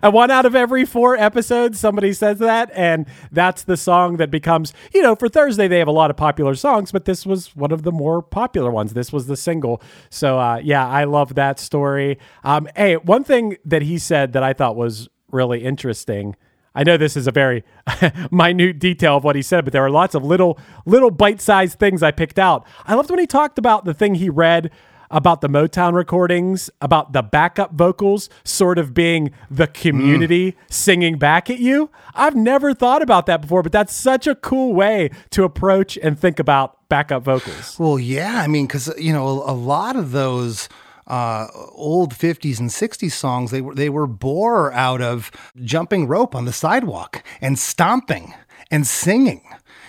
a one out of every four episodes? Somebody says that. And that's the song that becomes, you know, for Thursday, they have a lot of popular songs, but this was one of the more popular ones. This was the single. So, uh, yeah, I love that story. Um, hey, one thing that he said that I thought was really interesting. I know this is a very minute detail of what he said, but there are lots of little, little bite-sized things I picked out. I loved when he talked about the thing he read about the Motown recordings, about the backup vocals sort of being the community mm. singing back at you. I've never thought about that before, but that's such a cool way to approach and think about backup vocals. Well, yeah. I mean, because, you know, a, a lot of those. Uh, old 50s and 60s songs they were they were bore out of jumping rope on the sidewalk and stomping and singing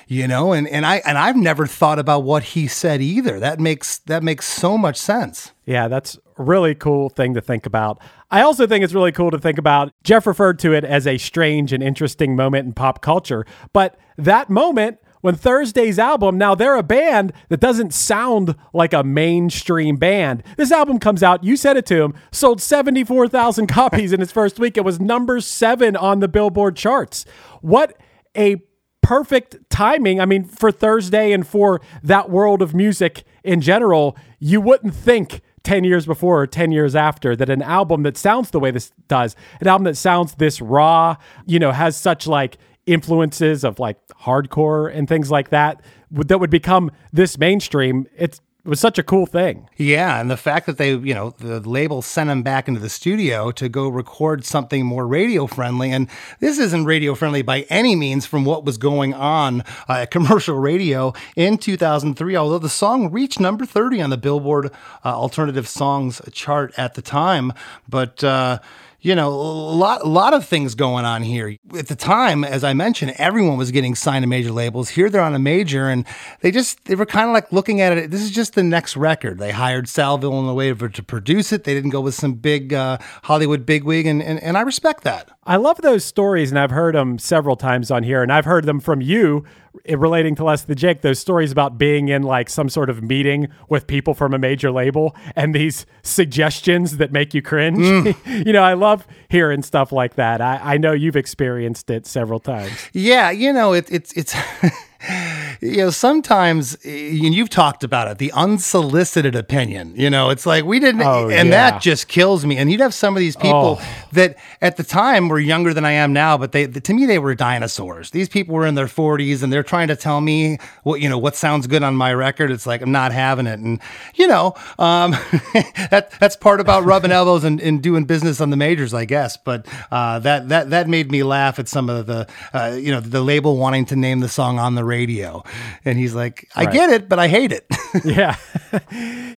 you know and and I and I've never thought about what he said either that makes that makes so much sense Yeah, that's a really cool thing to think about. I also think it's really cool to think about. Geoff referred to it as a strange and interesting moment in pop culture, but that moment when Thursday's album, now they're a band that doesn't sound like a mainstream band. This album comes out, you said it to him, sold 74,000 copies in its first week. It was number seven on the Billboard charts. What a perfect timing. I mean, for Thursday and for that world of music in general, you wouldn't think 10 years before or 10 years after that an album that sounds the way this does, an album that sounds this raw, you know, has such like influences of like hardcore and things like that, that would become this mainstream. It's, it was such a cool thing. Yeah, and the fact that they, you know, the label sent him back into the studio to go record something more radio friendly, and this isn't radio friendly by any means from what was going on uh, at commercial radio in 2003. Although the song reached number 30 on the Billboard uh, Alternative Songs chart at the time, but. Uh, you know, a lot, a lot of things going on here. At the time, as I mentioned, everyone was getting signed to major labels. Here they're on a major, and they just they were kind of like looking at it. This is just the next record. They hired Sal Villanueva to produce it. They didn't go with some big uh, Hollywood bigwig, and, and and I respect that. I love those stories, and I've heard them several times on here, and I've heard them from you Eh, relating to Less Than Jake. Those stories about being in like some sort of meeting with people from a major label and these suggestions that make you cringe. Mm. you know, I love hearing stuff like that. I, I know you've experienced it several times. Yeah, you know, it, it's it's you know sometimes eh, and you've talked about it the unsolicited opinion you know it's like we didn't Oh, and yeah. that just kills me. And you'd have some of these people Oh. that at the time were younger than i am now but they to me they were dinosaurs. These people were in their 40s and they're trying to tell me what you know what sounds good on my record. It's like i'm not having it. And you know um that that's part about rubbing elbows and, and doing business on the majors i guess. But uh that that that made me laugh at some of the uh you know the label wanting to name the song on the radio and he's like i Right. get it but i hate it yeah.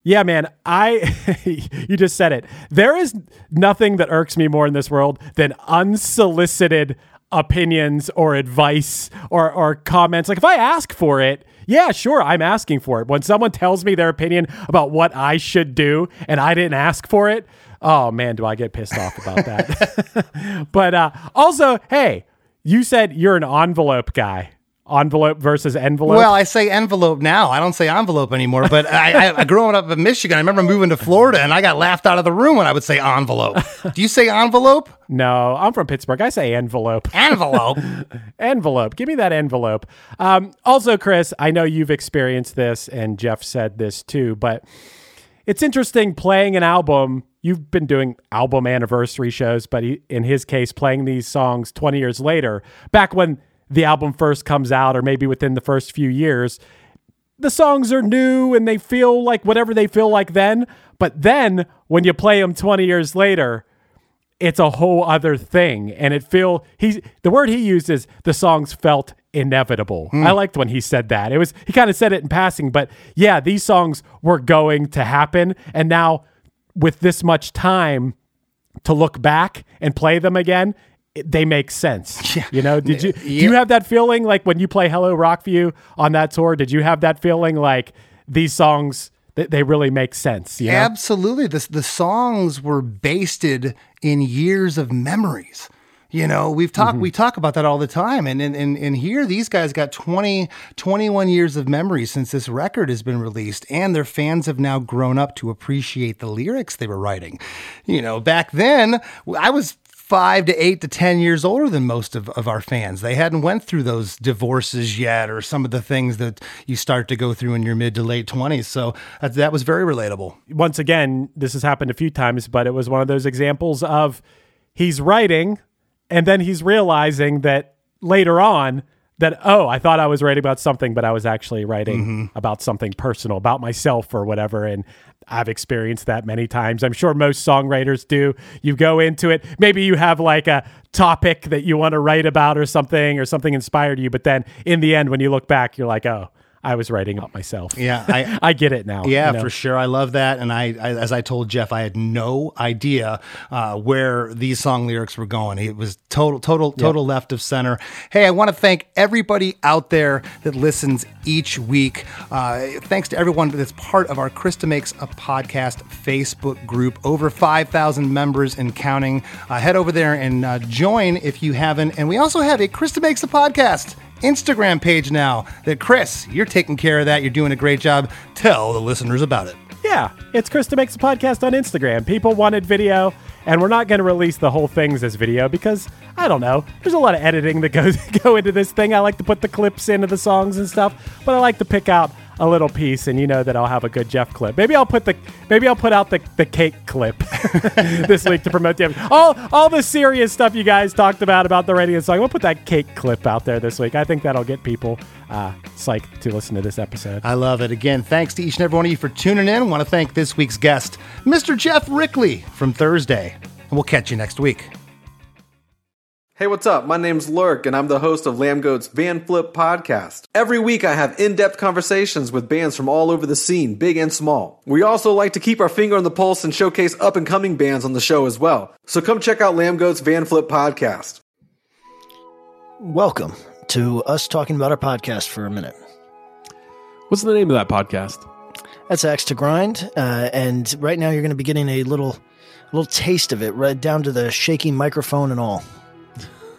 yeah, man. I you just said it. There is nothing that irks me more in this world than unsolicited opinions or advice or or comments. Like if I ask for it, yeah, sure, I'm asking for it. When someone tells me their opinion about what I should do and I didn't ask for it, oh man, do I get pissed off about that. but uh also, hey, you said you're an envelope guy. Envelope versus envelope. Well, I say envelope now. I don't say envelope anymore. But I, I, growing up in Michigan, I remember moving to Florida, and I got laughed out of the room when I would say envelope. Do you say envelope? no, I'm from Pittsburgh. I say envelope. Envelope. envelope. Give me that envelope. Um, also, Chris, I know you've experienced this, and Geoff said this too, but it's interesting playing an album. You've been doing album anniversary shows, but he, in his case, playing these songs 20 years later, back when the album first comes out, or maybe within the first few years, the songs are new and they feel like whatever they feel like then. But then when you play them 20 years later, it's a whole other thing and it feel he's the word he used is the songs felt inevitable. Hmm. I liked when he said that. It was he kind of said it in passing, but yeah, these songs were going to happen and now with this much time to look back and play them again, they make sense. You know, did you do you have that feeling like when you play Hello Rockview on that tour, did you have that feeling like these songs they, they really make sense, you know? Absolutely. The, the songs were basted in years of memories. You know, we've talked mm-hmm. we talk about that all the time. And and, and and here these guys got 20, 21 years of memory since this record has been released, and their fans have now grown up to appreciate the lyrics they were writing. You know, back then I was five to eight to ten years older than most of, of our fans. They hadn't went through those divorces yet or some of the things that you start to go through in your mid to late twenties. So that, that was very relatable. once again, this has happened a few times, but it was one of those examples of he's writing and then he's realizing that later on that, oh, I thought I was writing about something, but I was actually writing mm-hmm. about something personal, about myself or whatever. And I've experienced that many times. I'm sure most songwriters do. You go into it, maybe you have like a topic that you want to write about or something, or something inspired you. But then in the end, when you look back, you're like, oh, I was writing about myself. Yeah, I- I get it now. Yeah, you know? for sure. I love that. And I, I, as I told Geoff, I had no idea uh, where these song lyrics were going. It was total, total, total left of center. Hey, I want to thank everybody out there that listens each week. Uh, thanks to everyone that's part of our Chris DeMakes a Podcast Facebook group. Over 5,000 members and counting. Uh, head over there and uh, join if you haven't. And we also have a Chris DeMakes a Podcast. Instagram page now that Chris, you're taking care of that. You're doing a great job. Tell the listeners about it. Yeah, it's Chris DeMakes a Podcast on Instagram. People wanted video, and we're not going to release the whole things as video because, I don't know, there's a lot of editing that goes go into this thing. I like to put the clips into the songs and stuff, but I like to pick out a little piece, and you know that I'll have a good Geoff clip. Maybe I'll put the maybe I'll put out the, the cake clip this week to promote the all all the serious stuff you guys talked about about the radio song. We'll put that cake clip out there this week. I think that'll get people uh, psyched to listen to this episode. I love it. Again, thanks to each and every one of you for tuning in. want to thank this week's guest, Mr. Geoff Rickly from Thursday. And we'll catch you next week. Hey, what's up? My name's Lurk, and I'm the host of Lambgoat's Van Flip podcast. Every week, I have in depth conversations with bands from all over the scene, big and small. We also like to keep our finger on the pulse and showcase up and coming bands on the show as well. So come check out Lambgoat's Van Flip podcast. Welcome to us talking about our podcast for a minute. What's the name of that podcast? That's Axe to Grind, uh, and right now you're going to be getting a little, little taste of it, right down to the shaky microphone and all.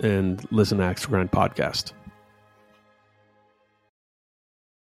and listen to Axe Grind podcast.